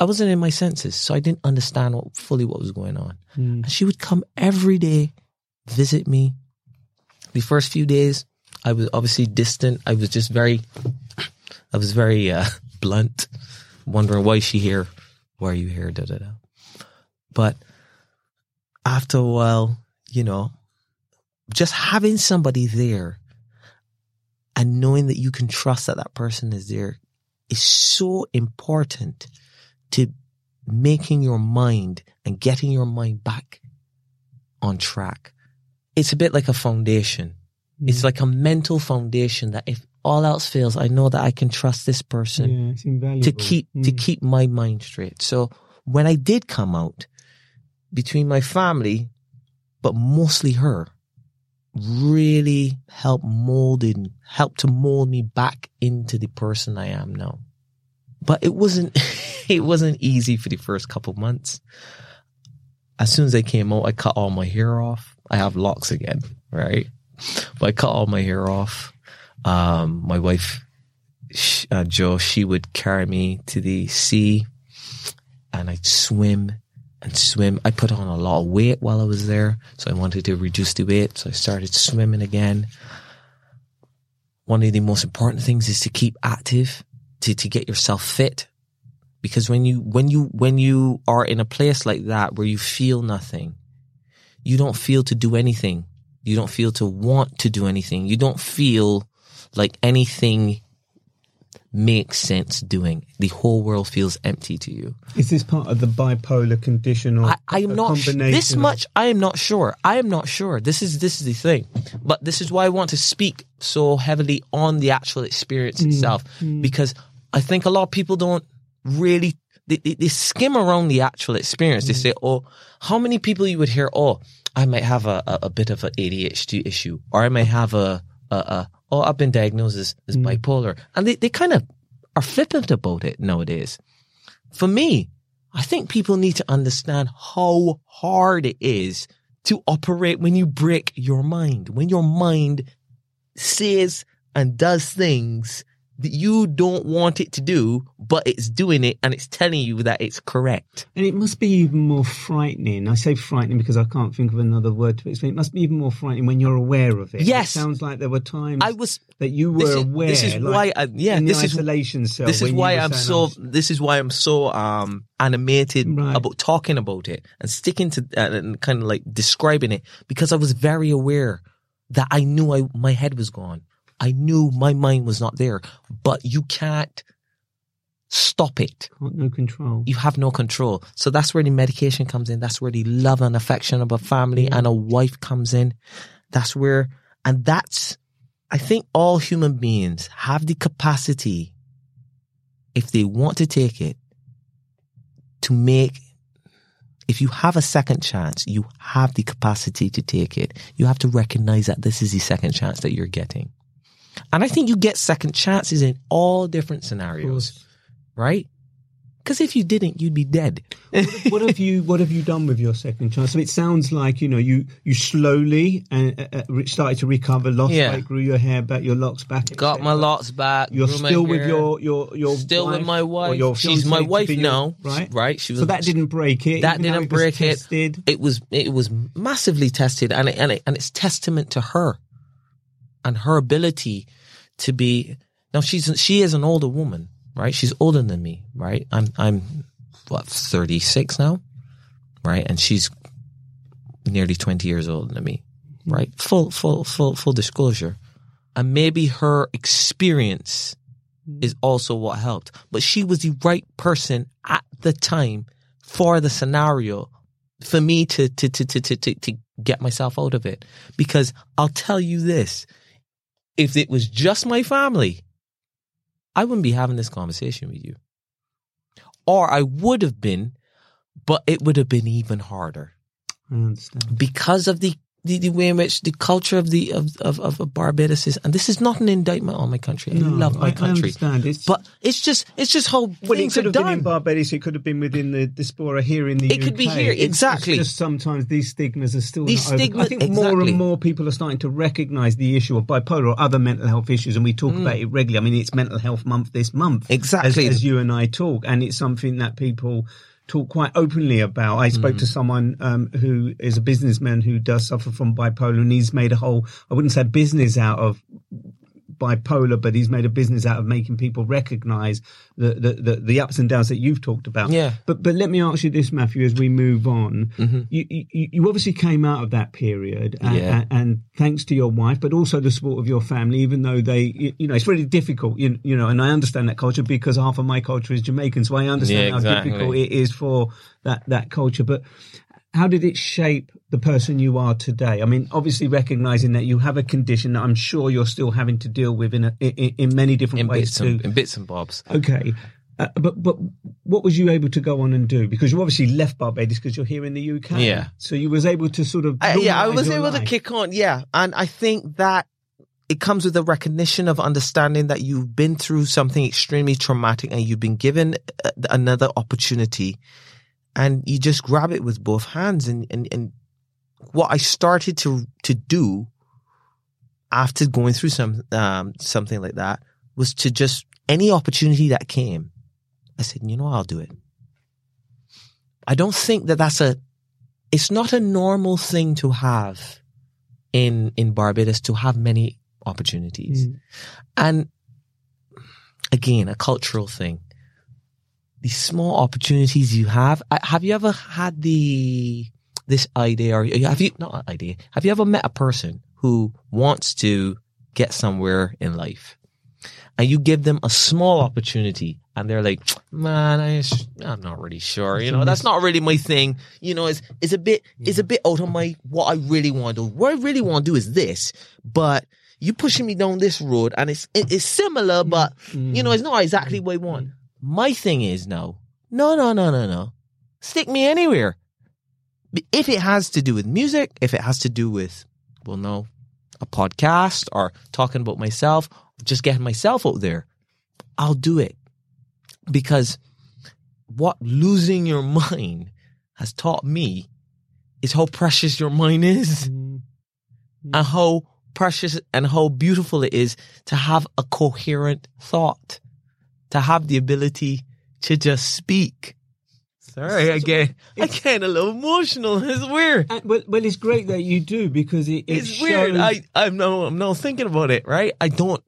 I wasn't in my senses, so I didn't understand what, fully what was going on. Hmm. And she would come every day, visit me. The first few days, I was obviously distant. I was just very, I was very uh, blunt, wondering why is she here? Why are you here? Da da da. But after a while, you know, just having somebody there and knowing that you can trust that that person is there is so important to making your mind and getting your mind back on track. It's a bit like a foundation. It's like a mental foundation that if all else fails, I know that I can trust this person Yeah, to keep to Mm. keep my mind straight. So when I did come out, between my family, but mostly her, really helped molded helped to mold me back into the person I am now. But it wasn't it wasn't easy for the first couple months. As soon as I came out, I cut all my hair off. I have locks again, right? But I cut all my hair off. Um, my wife uh, Joe, she would carry me to the sea and I'd swim and swim. I put on a lot of weight while I was there. So I wanted to reduce the weight. So I started swimming again. One of the most important things is to keep active, to, to get yourself fit. Because when you, when you, when you are in a place like that where you feel nothing, you don't feel to do anything. You don't feel to want to do anything. You don't feel like anything makes sense doing. The whole world feels empty to you. Is this part of the bipolar condition or I, am not this much. I am not sure. I am not sure. This is this is the thing. But this is why I want to speak so heavily on the actual experience Mm, itself because I think a lot of people don't really they, they, they skim around the actual experience. They Mm. say, "Oh, how many people you would hear? Oh, I might have a, a, a bit of an ADHD issue, or I might have a, a, a oh, I've been diagnosed as, as Mm. bipolar," and they, they kind of are flippant about it nowadays. For me, I think people need to understand how hard it is to operate when you break your mind, when your mind says and does things that you don't want it to do, but it's doing it and it's telling you that it's correct. And it must be even more frightening. I say frightening because I can't think of another word to explain. It must be even more frightening when you're aware of it. Yes. It sounds like there were times I was that you were this is, aware. This is like, why, I, yeah, this is, isolation cell. This is why I'm so. "I was- This is why I'm so um animated Right. about talking about it and sticking to uh, and kind of like describing it because I was very aware that I knew I my head was gone. I knew my mind was not there, but you can't stop it. No control. You have no control. So that's where the medication comes in. That's where the love and affection of a family and a wife comes in. That's where, and that's, I think all human beings have the capacity, if they want to take it, to make, if you have a second chance, you have the capacity to take it. You have to recognize that this is the second chance that you're getting. And I think you get second chances in all different scenarios, right? Because if you didn't, you'd be dead. what have you What have you done with your second chance? So it sounds like you know you you slowly and uh, uh, started to recover, lost Yeah. weight, grew your hair back, your locks back. Got my locks back. You're still with your your your still wife, with my wife. She's my wife your- now, right? Right. She was. So that didn't break it. That didn't it break it. tested? It was. It was massively tested, and it, and it, and it's testament to her, and her ability to be. Now she's she is an older woman, right? She's older than me, right? I'm I'm what thirty six now, right? And she's nearly twenty years older than me, right? Full full full full disclosure, and maybe her experience is also what helped. But she was the right person at the time for the scenario for me to to to to to to, to get myself out of it. Because I'll tell you this: if it was just my family, I wouldn't be having this conversation with you, or I would have been, but it would have been even harder I understand. because of the. The, the way in which the culture of the of, of, of Barbados is, and this is not an indictment on my country. I No, love my I- I country, understand. It's- but it's just it's just how Well, it could have been in. Barbados. It could have been within the diaspora here in the It UK. could be here, It's- exactly. It's just sometimes these stigmas are still These over- I think more and more people are starting to recognise the issue of bipolar or other mental health issues, and we talk about it regularly. I mean, it's Mental Health Month this month, Mm. Exactly. as, as you and I talk, and it's something that people talk quite openly about. I spoke Mm. to someone um, who is a businessman who does suffer from bipolar, and he's made a whole I wouldn't say business out of bipolar, but he's made a business out of making people recognise the, the, the, the ups and downs that you've talked about. Yeah. But but let me ask you this, Matthew, as we move on. Mm-hmm. You, you you obviously came out of that period, and, Yeah. and, thanks to your wife, but also the support of your family. Even though they, you, know, it's really difficult, you, you know, and I understand that culture because half of my culture is Jamaican, so I understand Yeah, how difficult it is for that that culture. But how did it shape the person you are today? I mean, obviously recognizing that you have a condition that I'm sure you're still having to deal with in a, in, in many different in ways too. and, in bits and bobs. Okay. Uh, but but what was you able to go on and do? Because you obviously left Barbados because you're here in the UK. Yeah. So you was able to sort of I, yeah, I was able to kick on. Yeah, and I think that it comes with a recognition of understanding that you've been through something extremely traumatic and you've been given uh, another opportunity, and you just grab it with both hands. And and and what I started to to do after going through some um something like that was to just any opportunity that came, I said, you know, I'll do it. I don't think that that's a, it's not a normal thing to have in, in Barbados to have many opportunities. And again, a cultural thing. These small opportunities you have. Uh, have you ever had the, this idea or uh, have you, not idea, have you ever met a person who wants to get somewhere in life and you give them a small opportunity and they're like, man, I, I'm not really sure. You know, that's not really my thing. You know, it's, it's a bit, it's a bit out of my, what I really want to do. What I really want to do is this, but you pushing me down this road and it's, it, it's similar, but mm. you know, it's not exactly what I want. My thing is no, no, no, no, no, no. Stick me anywhere. If it has to do with music, if it has to do with, well, no, a podcast or talking about myself, just getting myself out there, I'll do it. Because what losing your mind has taught me is how precious your mind is mm-hmm. and how precious and how beautiful it is to have a coherent thought, to have the ability to just speak. Sorry, I get I get a little emotional. It's weird. And, well, well, it's great that you do because it, it It's shows, weird. I I'm no I'm not thinking about it. Right? I don't.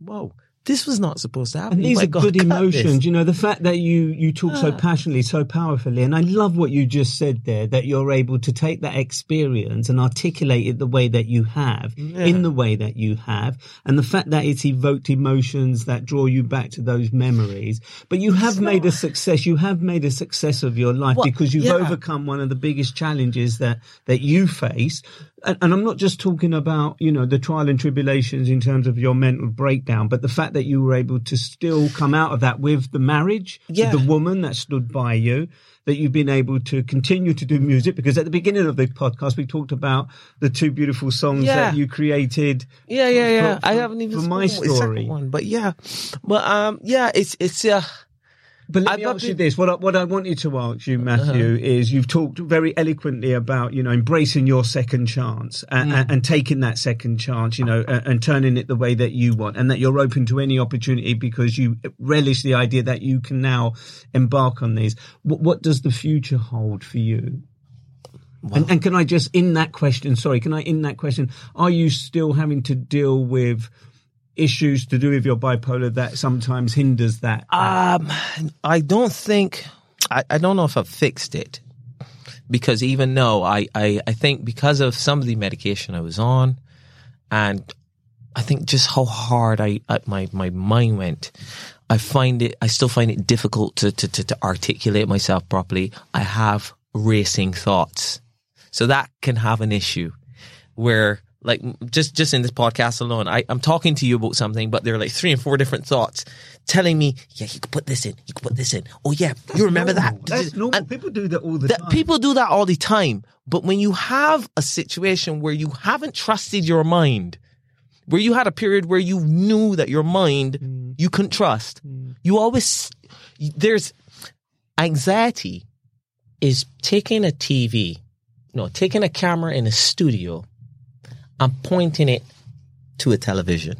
Whoa, this was not supposed to happen. And these are God, good emotions. this. You know, the fact that you, you talk so ah. passionately, so powerfully. And I love what you just said there, that you're able to take that experience and articulate it the way that you have, in the way that you have. And the fact that it's evoked emotions that draw you back to those memories. But you have made a success. You have made a success of your life What? because you've Yeah. overcome one of the biggest challenges that, that you face. And, and I'm not just talking about, you know, the trial and tribulations in terms of your mental breakdown, but the fact that you were able to still come out of that with the marriage, Yeah. with the woman that stood by you, that you've been able to continue to do music. Because at the beginning of the podcast, we talked about the two beautiful songs Yeah. that you created. Yeah, yeah, yeah. for- I haven't even for my spoken about the second story. one, but yeah, but um, yeah, it's it's uh, But let I've me ask you Uh-huh. this: what I, what I want you to ask you, Matthew, is you've talked very eloquently about you know embracing your second chance and, Mm. and, taking that second chance, you know, and, and turning it the way that you want, and that you're open to any opportunity because you relish the idea that you can now embark on these. What, what does the future hold for you? and, and can I just in that question? Sorry, can I in that question? Are you still having to deal with? Issues to do with your bipolar that sometimes hinders that. Um, I don't think I, I don't know if I've fixed it because even though I, I I think because of some of the medication I was on, and I think just how hard I, I my my mind went, I find it I still find it difficult to to to, to articulate myself properly. I have racing thoughts, so that can have an issue where like just just in this podcast alone, I, I'm talking to you about something, but there are like three and four different thoughts telling me, yeah, you could put this in, you could put this in. Oh yeah, you remember that? That's normal. And People do that all the that time. people do that all the time. But when you have a situation where you haven't trusted your mind, where you had a period where you knew that your mind Mm. you couldn't trust, you always there's anxiety is taking a TV, no, taking a camera in a studio and pointing it to a television.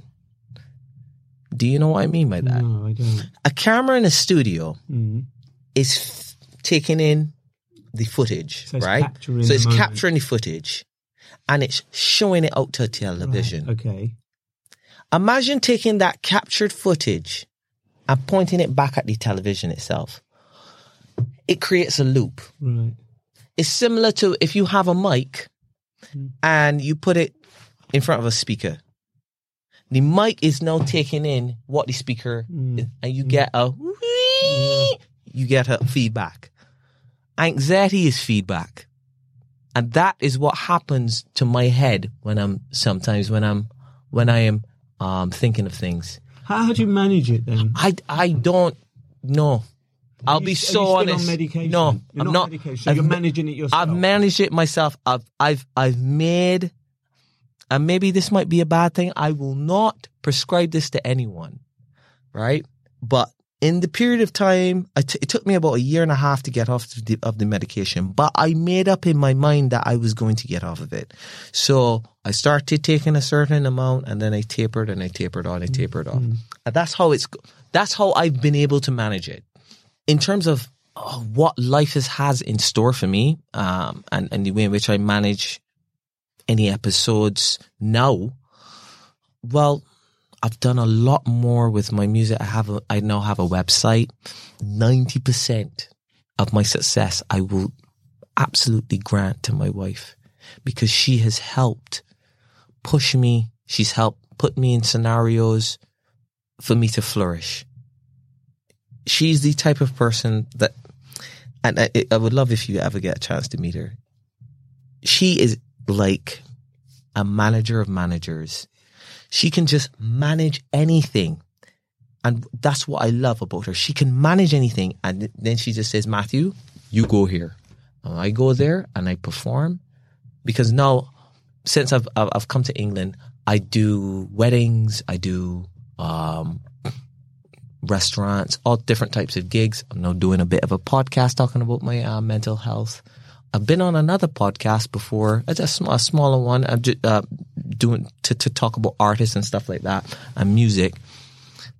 Do you know what I mean by that? No, I don't. A camera in a studio Mm. is f- taking in the footage, So right? so it's moment. capturing the footage and it's showing it out to television. Okay. Imagine taking that captured footage and pointing it back at the television itself. It creates a loop. Right. It's similar to if you have a mic and you put it in front of a speaker. The mic is now taking in what the speaker is, and you get a you get a feedback. Anxiety is feedback. And that is what happens to my head when I'm sometimes when I'm when I am um thinking of things. How, how do you manage it then? I I don't know. I'll you- be so honest. medication? No, You're I'm not not. so I've you're managing it yourself? I've managed it myself. I've I've I've made, and maybe this might be a bad thing. I will not prescribe this to anyone, right? But in the period of time, it, t- it took me about a year and a half to get off the, of the medication, but I made up in my mind that I was going to get off of it. So I started taking a certain amount and then I tapered and I tapered on, I tapered off. And that's how it's, that's how I've been able to manage it. In terms of oh, what life is, has in store for me, um, and, and the way in which I manage any episodes now, well, I've done a lot more with my music. I have a, I now have a website. 90% of my success I will absolutely grant to my wife because she has helped push me. She's helped put me in scenarios for me to flourish. She's the type of person that, and I, I would love if you ever get a chance to meet her. She is like a manager of managers she can just manage anything. And that's what I love about her. She can manage anything. And then she just says, Matthew, you go here. And I go there and I perform. Because now, since I've, I've come to England, I do weddings, I do um, restaurants, all different types of gigs. I'm now doing a bit of a podcast talking about my uh, mental health. I've been on another podcast before, a, a, smaller one. I'm just, uh, doing to, to talk about artists and stuff like that and music.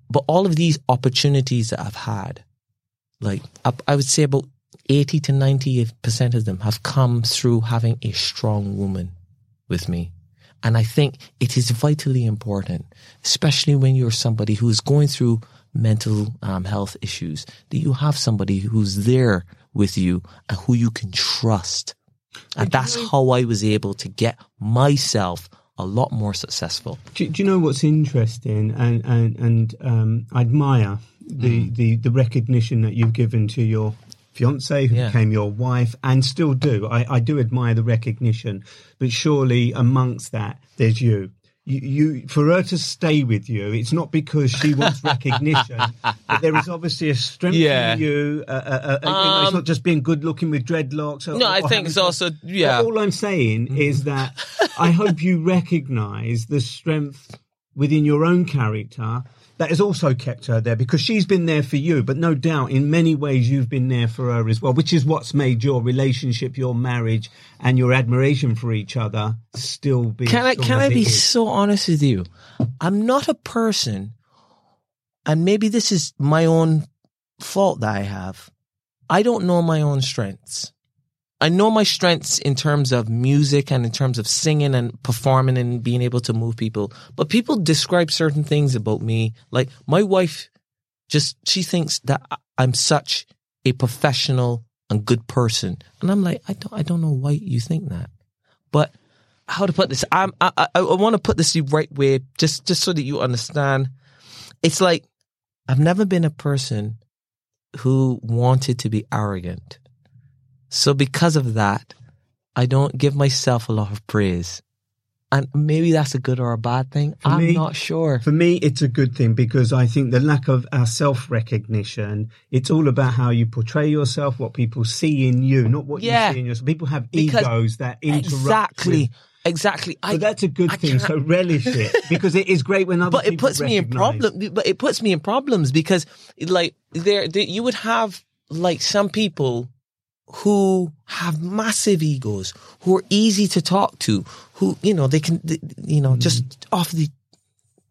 But all of these opportunities that I've had, like I, I would say about 80 to 90% of them have come through having a strong woman with me. And I think it is vitally important, especially when you're somebody who's going through mental um, health issues, that you have somebody who's there with you and who you can trust. And that's how I was able to get myself a lot more successful. Do, do you know what's interesting and and and um, I admire the, mm. the the recognition that you've given to your fiance who yeah. became your wife and still do. I, I do admire the recognition, but surely amongst that there's you you, you, for her to stay with you, it's not because she wants recognition, but there is obviously a strength yeah. in you. Uh, uh, uh, um, you know, it's not um, just being good looking with dreadlocks. Or, no, I think it's also yeah. But all I'm saying mm. is that I hope you recognise the strength within your own character that has also kept her there because she's been there for you, but no doubt in many ways you've been there for her as well, which is what's made your relationship, your marriage, and your admiration for each other still be. Can I can I be is. so honest with you? I'm not a person, and maybe this is my own fault that I have. I don't know my own strengths. I know my strengths in terms of music and in terms of singing and performing and being able to move people. But people describe certain things about me. Like my wife just, she thinks that I'm such a professional and good person. And I'm like, I don't, I don't know why you think that. But how to put this? I'm, I, I, I want to put this the right way, just, just so that you understand. It's like, I've never been a person who wanted to be arrogant. So because of that, I don't give myself a lot of praise. And maybe that's a good or a bad thing. For I'm me, not sure. For me, it's a good thing because I think the lack of our self recognition, it's all about how you portray yourself, what people see in you, not what yeah. you see in yourself. People have because egos that interrupt. Exactly. With, Exactly. I, that's a good I thing. So relish it because it is great when other. But it puts recognize. me in problem. But it puts me in problems because, like, there, there you would have like some people who have massive egos, who are easy to talk to, who, you know, they can, you know, mm. just off the,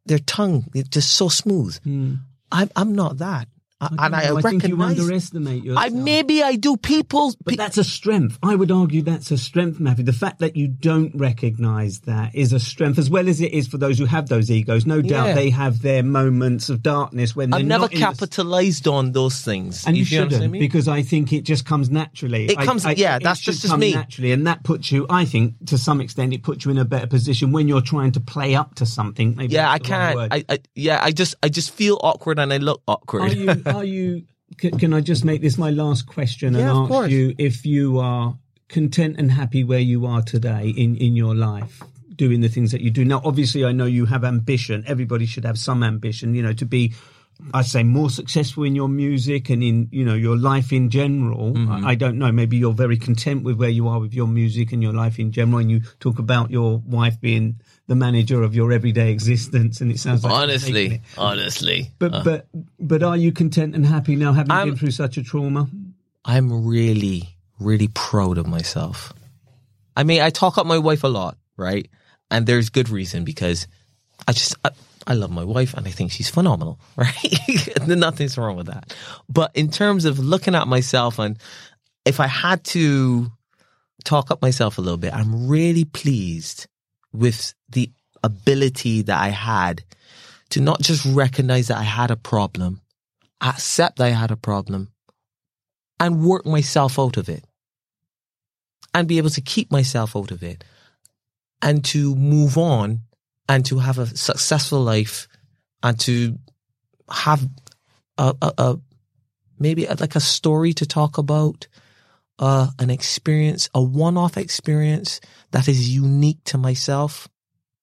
their tongue, it's just so smooth. Mm. I'm, I'm not that. I, and I, I think you underestimate yourself. I, maybe I do. People, but that's a strength. I would argue that's a strength, Matthew. The fact that you don't recognise that is a strength, as well as it is for those who have those egos. No doubt yeah. they have their moments of darkness when I've never capitalised the... on those things, and you, you shouldn't, I mean? because I think it just comes naturally. It comes, yeah, that's just, just me naturally, and that puts you. I think to some extent, it puts you in a better position when you're trying to play up to something. Maybe yeah, I can't. I, yeah, I just, I just feel awkward and I look awkward. Are you? Can, can I just make this my last question and yeah, ask you if you are content and happy where you are today in, in your life? doing the things that you do. Now, obviously, I know you have ambition. Everybody should have some ambition, you know, to be I'd say more successful in your music and in you know your life in general. Mm-hmm. I, I don't know. Maybe you're very content with where you are with your music and your life in general. And you talk about your wife being the manager of your everyday existence, and it sounds like honestly, it. honestly, But uh, but but are you content and happy now, having I'm- been through such a trauma? I'm really, really proud of myself. I mean, I talk up my wife a lot, right? And there's good reason because I just, I, I love my wife and I think she's phenomenal, right? Nothing's wrong with that. But in terms of looking at myself and if I had to talk up myself a little bit, I'm really pleased with the ability that I had to not just recognize that I had a problem, accept that I had a problem, and work myself out of it and be able to keep myself out of it and to move on and to have a successful life and to have a, a, a maybe like a story to talk about uh, an experience a one-off experience that is unique to myself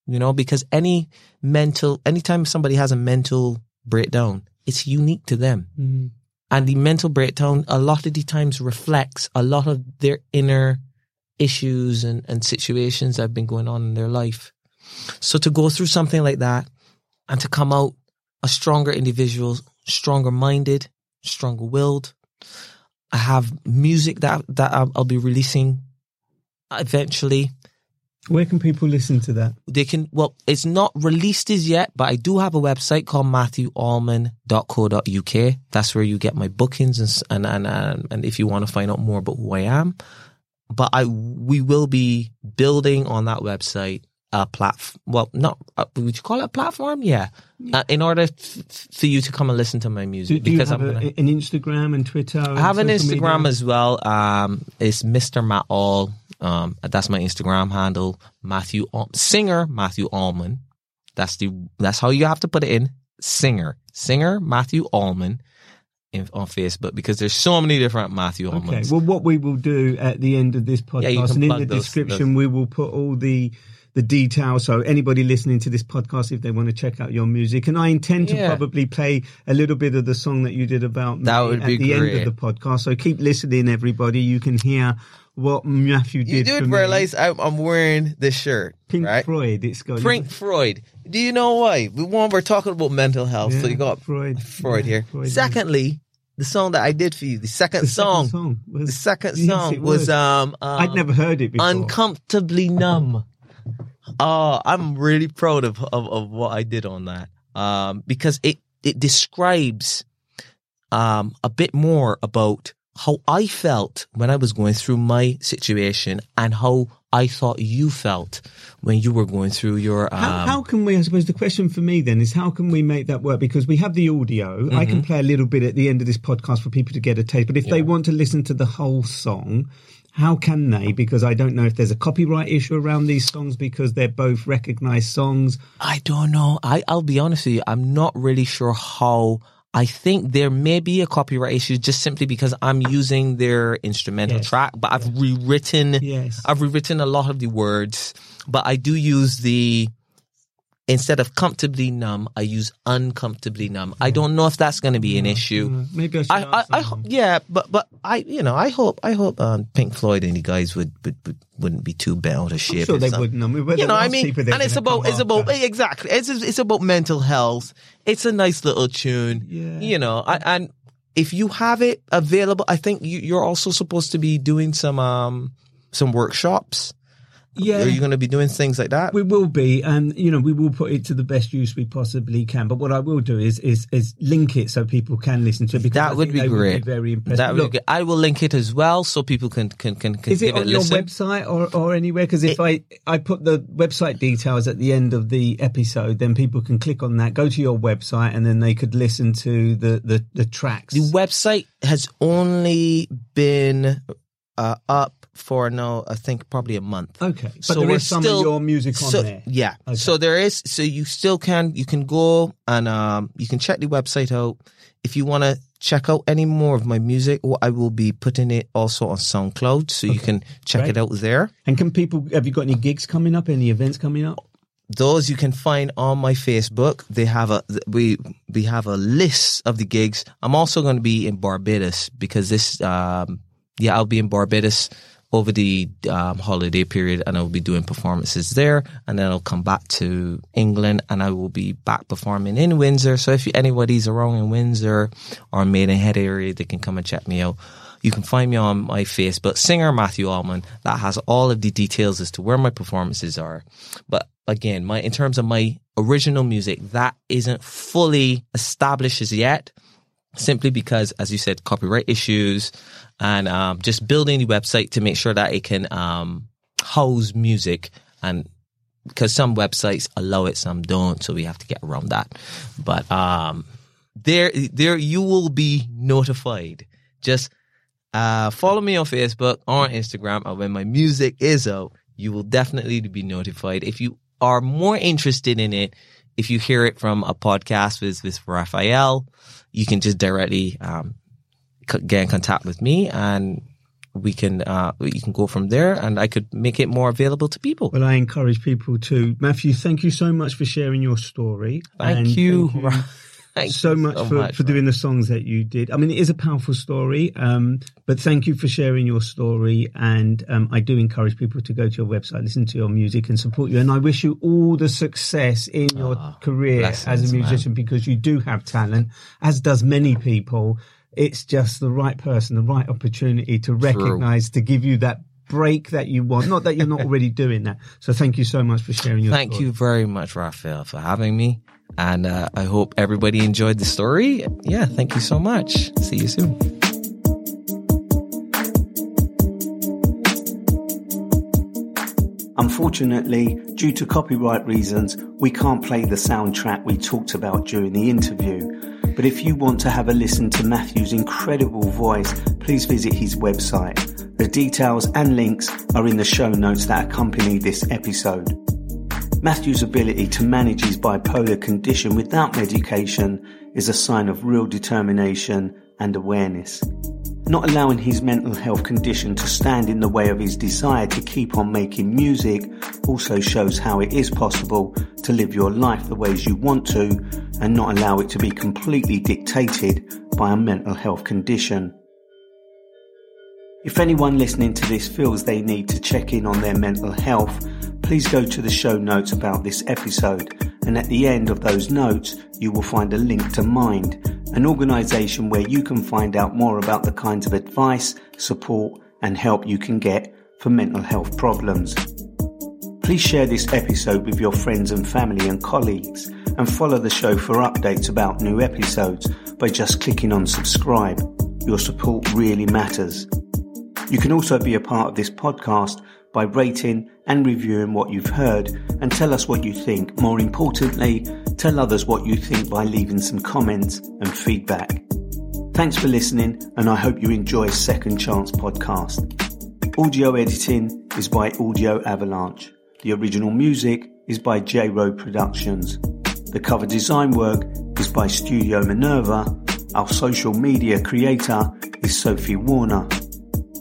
you know because any mental anytime somebody has a mental breakdown it's unique to them Mm. and the mental breakdown a lot of the times reflects a lot of their inner issues and, and situations that have been going on in their life. So to go through something like that and to come out a stronger individual, stronger minded, stronger willed. I have music that, that I'll, I'll be releasing eventually. Where can people listen to that? They can, well, it's not released as yet, but I do have a website called matthewallman.co.uk. That's where you get my bookings and, and, and, and, and if you want to find out more about who I am. But I, we will be building on that website a platform. Well, not, uh, would you call it a platform? Yeah. Uh, in order f- for you to come and listen to my music. do you because have I'm a, gonna, an Instagram and Twitter? I have an Instagram media? as well. Um, it's Mr. Matt All. Um, that's my Instagram handle. Matthew Al- singer Matthew Allman. That's the that's how you have to put it in. Singer, singer Matthew Allman in, on Facebook because there's so many different Matthew Okay. Allmans. Well, what we will do at the end of this podcast can and in the those- description, we will put all the the details. So anybody listening to this podcast, if they want to check out your music, and I intend to Yeah. probably play a little bit of the song that you did about That would at be the end of the podcast. So keep listening, everybody. You can hear what Matthew did. you me. realize I, I'm wearing this shirt, Pink right? Floyd. It's got Pink Freud. Do you know why? We one, we're talking about mental health, so you got Freud. Freud Yeah, here. Freud, yeah. Secondly, the song that I did for you, the second The second song, song was- the second song was, was. um, um I'd never heard it before. uncomfortably numb. Oh, I'm really proud of, of of what I did on that. Um, because it it describes um a bit more about how I felt when I was going through my situation and how I thought you felt when you were going through your um How, how can we? I suppose the question for me then is how can we make that work? Because we have the audio. I Mm-hmm. can play a little bit at the end of this podcast for people to get a taste. But if they want to listen to the whole song, how can they? Because I don't know if there's a copyright issue around these songs because they're both recognized songs. I don't know. I, I'll be honest with you. I'm not really sure how. I think there may be a copyright issue just simply because I'm using their instrumental Yes. track, but I've rewritten. Yes. I've rewritten a lot of the words, but I do use the instead of comfortably numb, I use uncomfortably numb. I don't know if that's going to be an issue. Uh, maybe I should I, I, I, yeah, but but I, you know, I hope, I hope um, Pink Floyd and you guys would, would, would wouldn't be too bent out of shape. I'm sure they some- wouldn't. I mean, you know, I mean, and it's about, it's about after. exactly, it's it's about mental health. It's a nice little tune, Yeah. you know, I, and if you have it available, I think you, you're also supposed to be doing some um some workshops. Yeah. Are you going to be doing things like that? We will be, and you know, we will put it to the best use we possibly can. But what I will do is is, is link it so people can listen to it. Because that would be great. Would be very impressed. That would Look, be good. I will link it as well so people can can can, can Is it on your listen. website or, or anywhere? Because if I, I put the website details at the end of the episode, then people can click on that, go to your website, and then they could listen to the, the, the tracks. The website has only been uh, up for no, I think probably a month. Okay, but so there some still, of your music on so, there. Yeah. Okay. So there is. So you still can. You can go and um, you can check the website out. If you want to check out any more of my music, well, I will be putting it also on SoundCloud, so you can check Great. it out there. And can people? Have you got any gigs coming up? Any events coming up? those you can find on my Facebook. They have a we we have a list of the gigs. I'm also going to be in Barbados because this um yeah I'll be in Barbados over the um, holiday period and I'll be doing performances there and then I'll come back to England and I will be back performing in Windsor. So if anybody's around in Windsor or Maidenhead area, they can come and check me out. You can find me on my Facebook, singer Matthew Allman. That has all of the details as to where my performances are. But again, my in terms of my original music, that isn't fully established as yet. Simply because, as you said, copyright issues and um, just building the website to make sure that it can um, house music and because some websites allow it, some don't, so we have to get around that. But um, there, there, you will be notified. Just uh, follow me on Facebook or Instagram, and when my music is out, you will definitely be notified. If you are more interested in it, if you hear it from a podcast with, with Raphael, you can just directly um, get in contact with me and we can uh, you can go from there and I could make it more available to people. Well, I encourage people to. Matthew, thank you so much for sharing your story. Thank you. Thank you. Thank so you much so for, much, for doing the songs that you did. I mean, it is a powerful story, um, but thank you for sharing your story. And um, I do encourage people to go to your website, listen to your music, and support you. And I wish you all the success in your oh, career as a musician man. because you do have talent, as does many people. It's just the right person, the right opportunity to recognize, True. to give you that break that you want. Not that you're not already doing that. So thank you so much for sharing your Thank story. you very much, Raphael, for having me. And uh, I hope everybody enjoyed the story. Yeah, thank you so much. See you soon. Unfortunately, due to copyright reasons, we can't play the soundtrack we talked about during the interview. But if you want to have a listen to Matthew's incredible voice, please visit his website. The details and links are in the show notes that accompany this episode. Matthew's ability to manage his bipolar condition without medication is a sign of real determination and awareness. Not allowing his mental health condition to stand in the way of his desire to keep on making music also shows how it is possible to live your life the ways you want to and not allow it to be completely dictated by a mental health condition. If anyone listening to this feels they need to check in on their mental health, please go to the show notes about this episode. And at the end of those notes, you will find a link to Mind, an organization where you can find out more about the kinds of advice, support, and help you can get for mental health problems. Please share this episode with your friends and family and colleagues and follow the show for updates about new episodes by just clicking on subscribe. Your support really matters. You can also be a part of this podcast by rating and reviewing what you've heard and tell us what you think. More importantly, tell others what you think by leaving some comments and feedback. Thanks for listening and I hope you enjoy Second Chance podcast. Audio editing is by Audio Avalanche. The original music is by J Row Productions. The cover design work is by Studio Minerva. Our social media creator is Sophie Warner.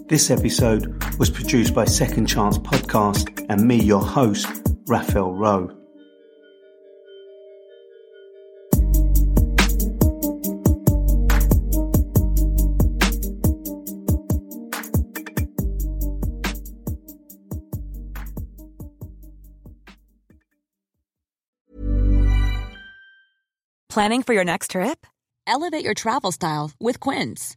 This episode was produced by Second Chance Podcast and me, your host, Raphael Rowe. Planning for your next trip? Elevate your travel style with Quince.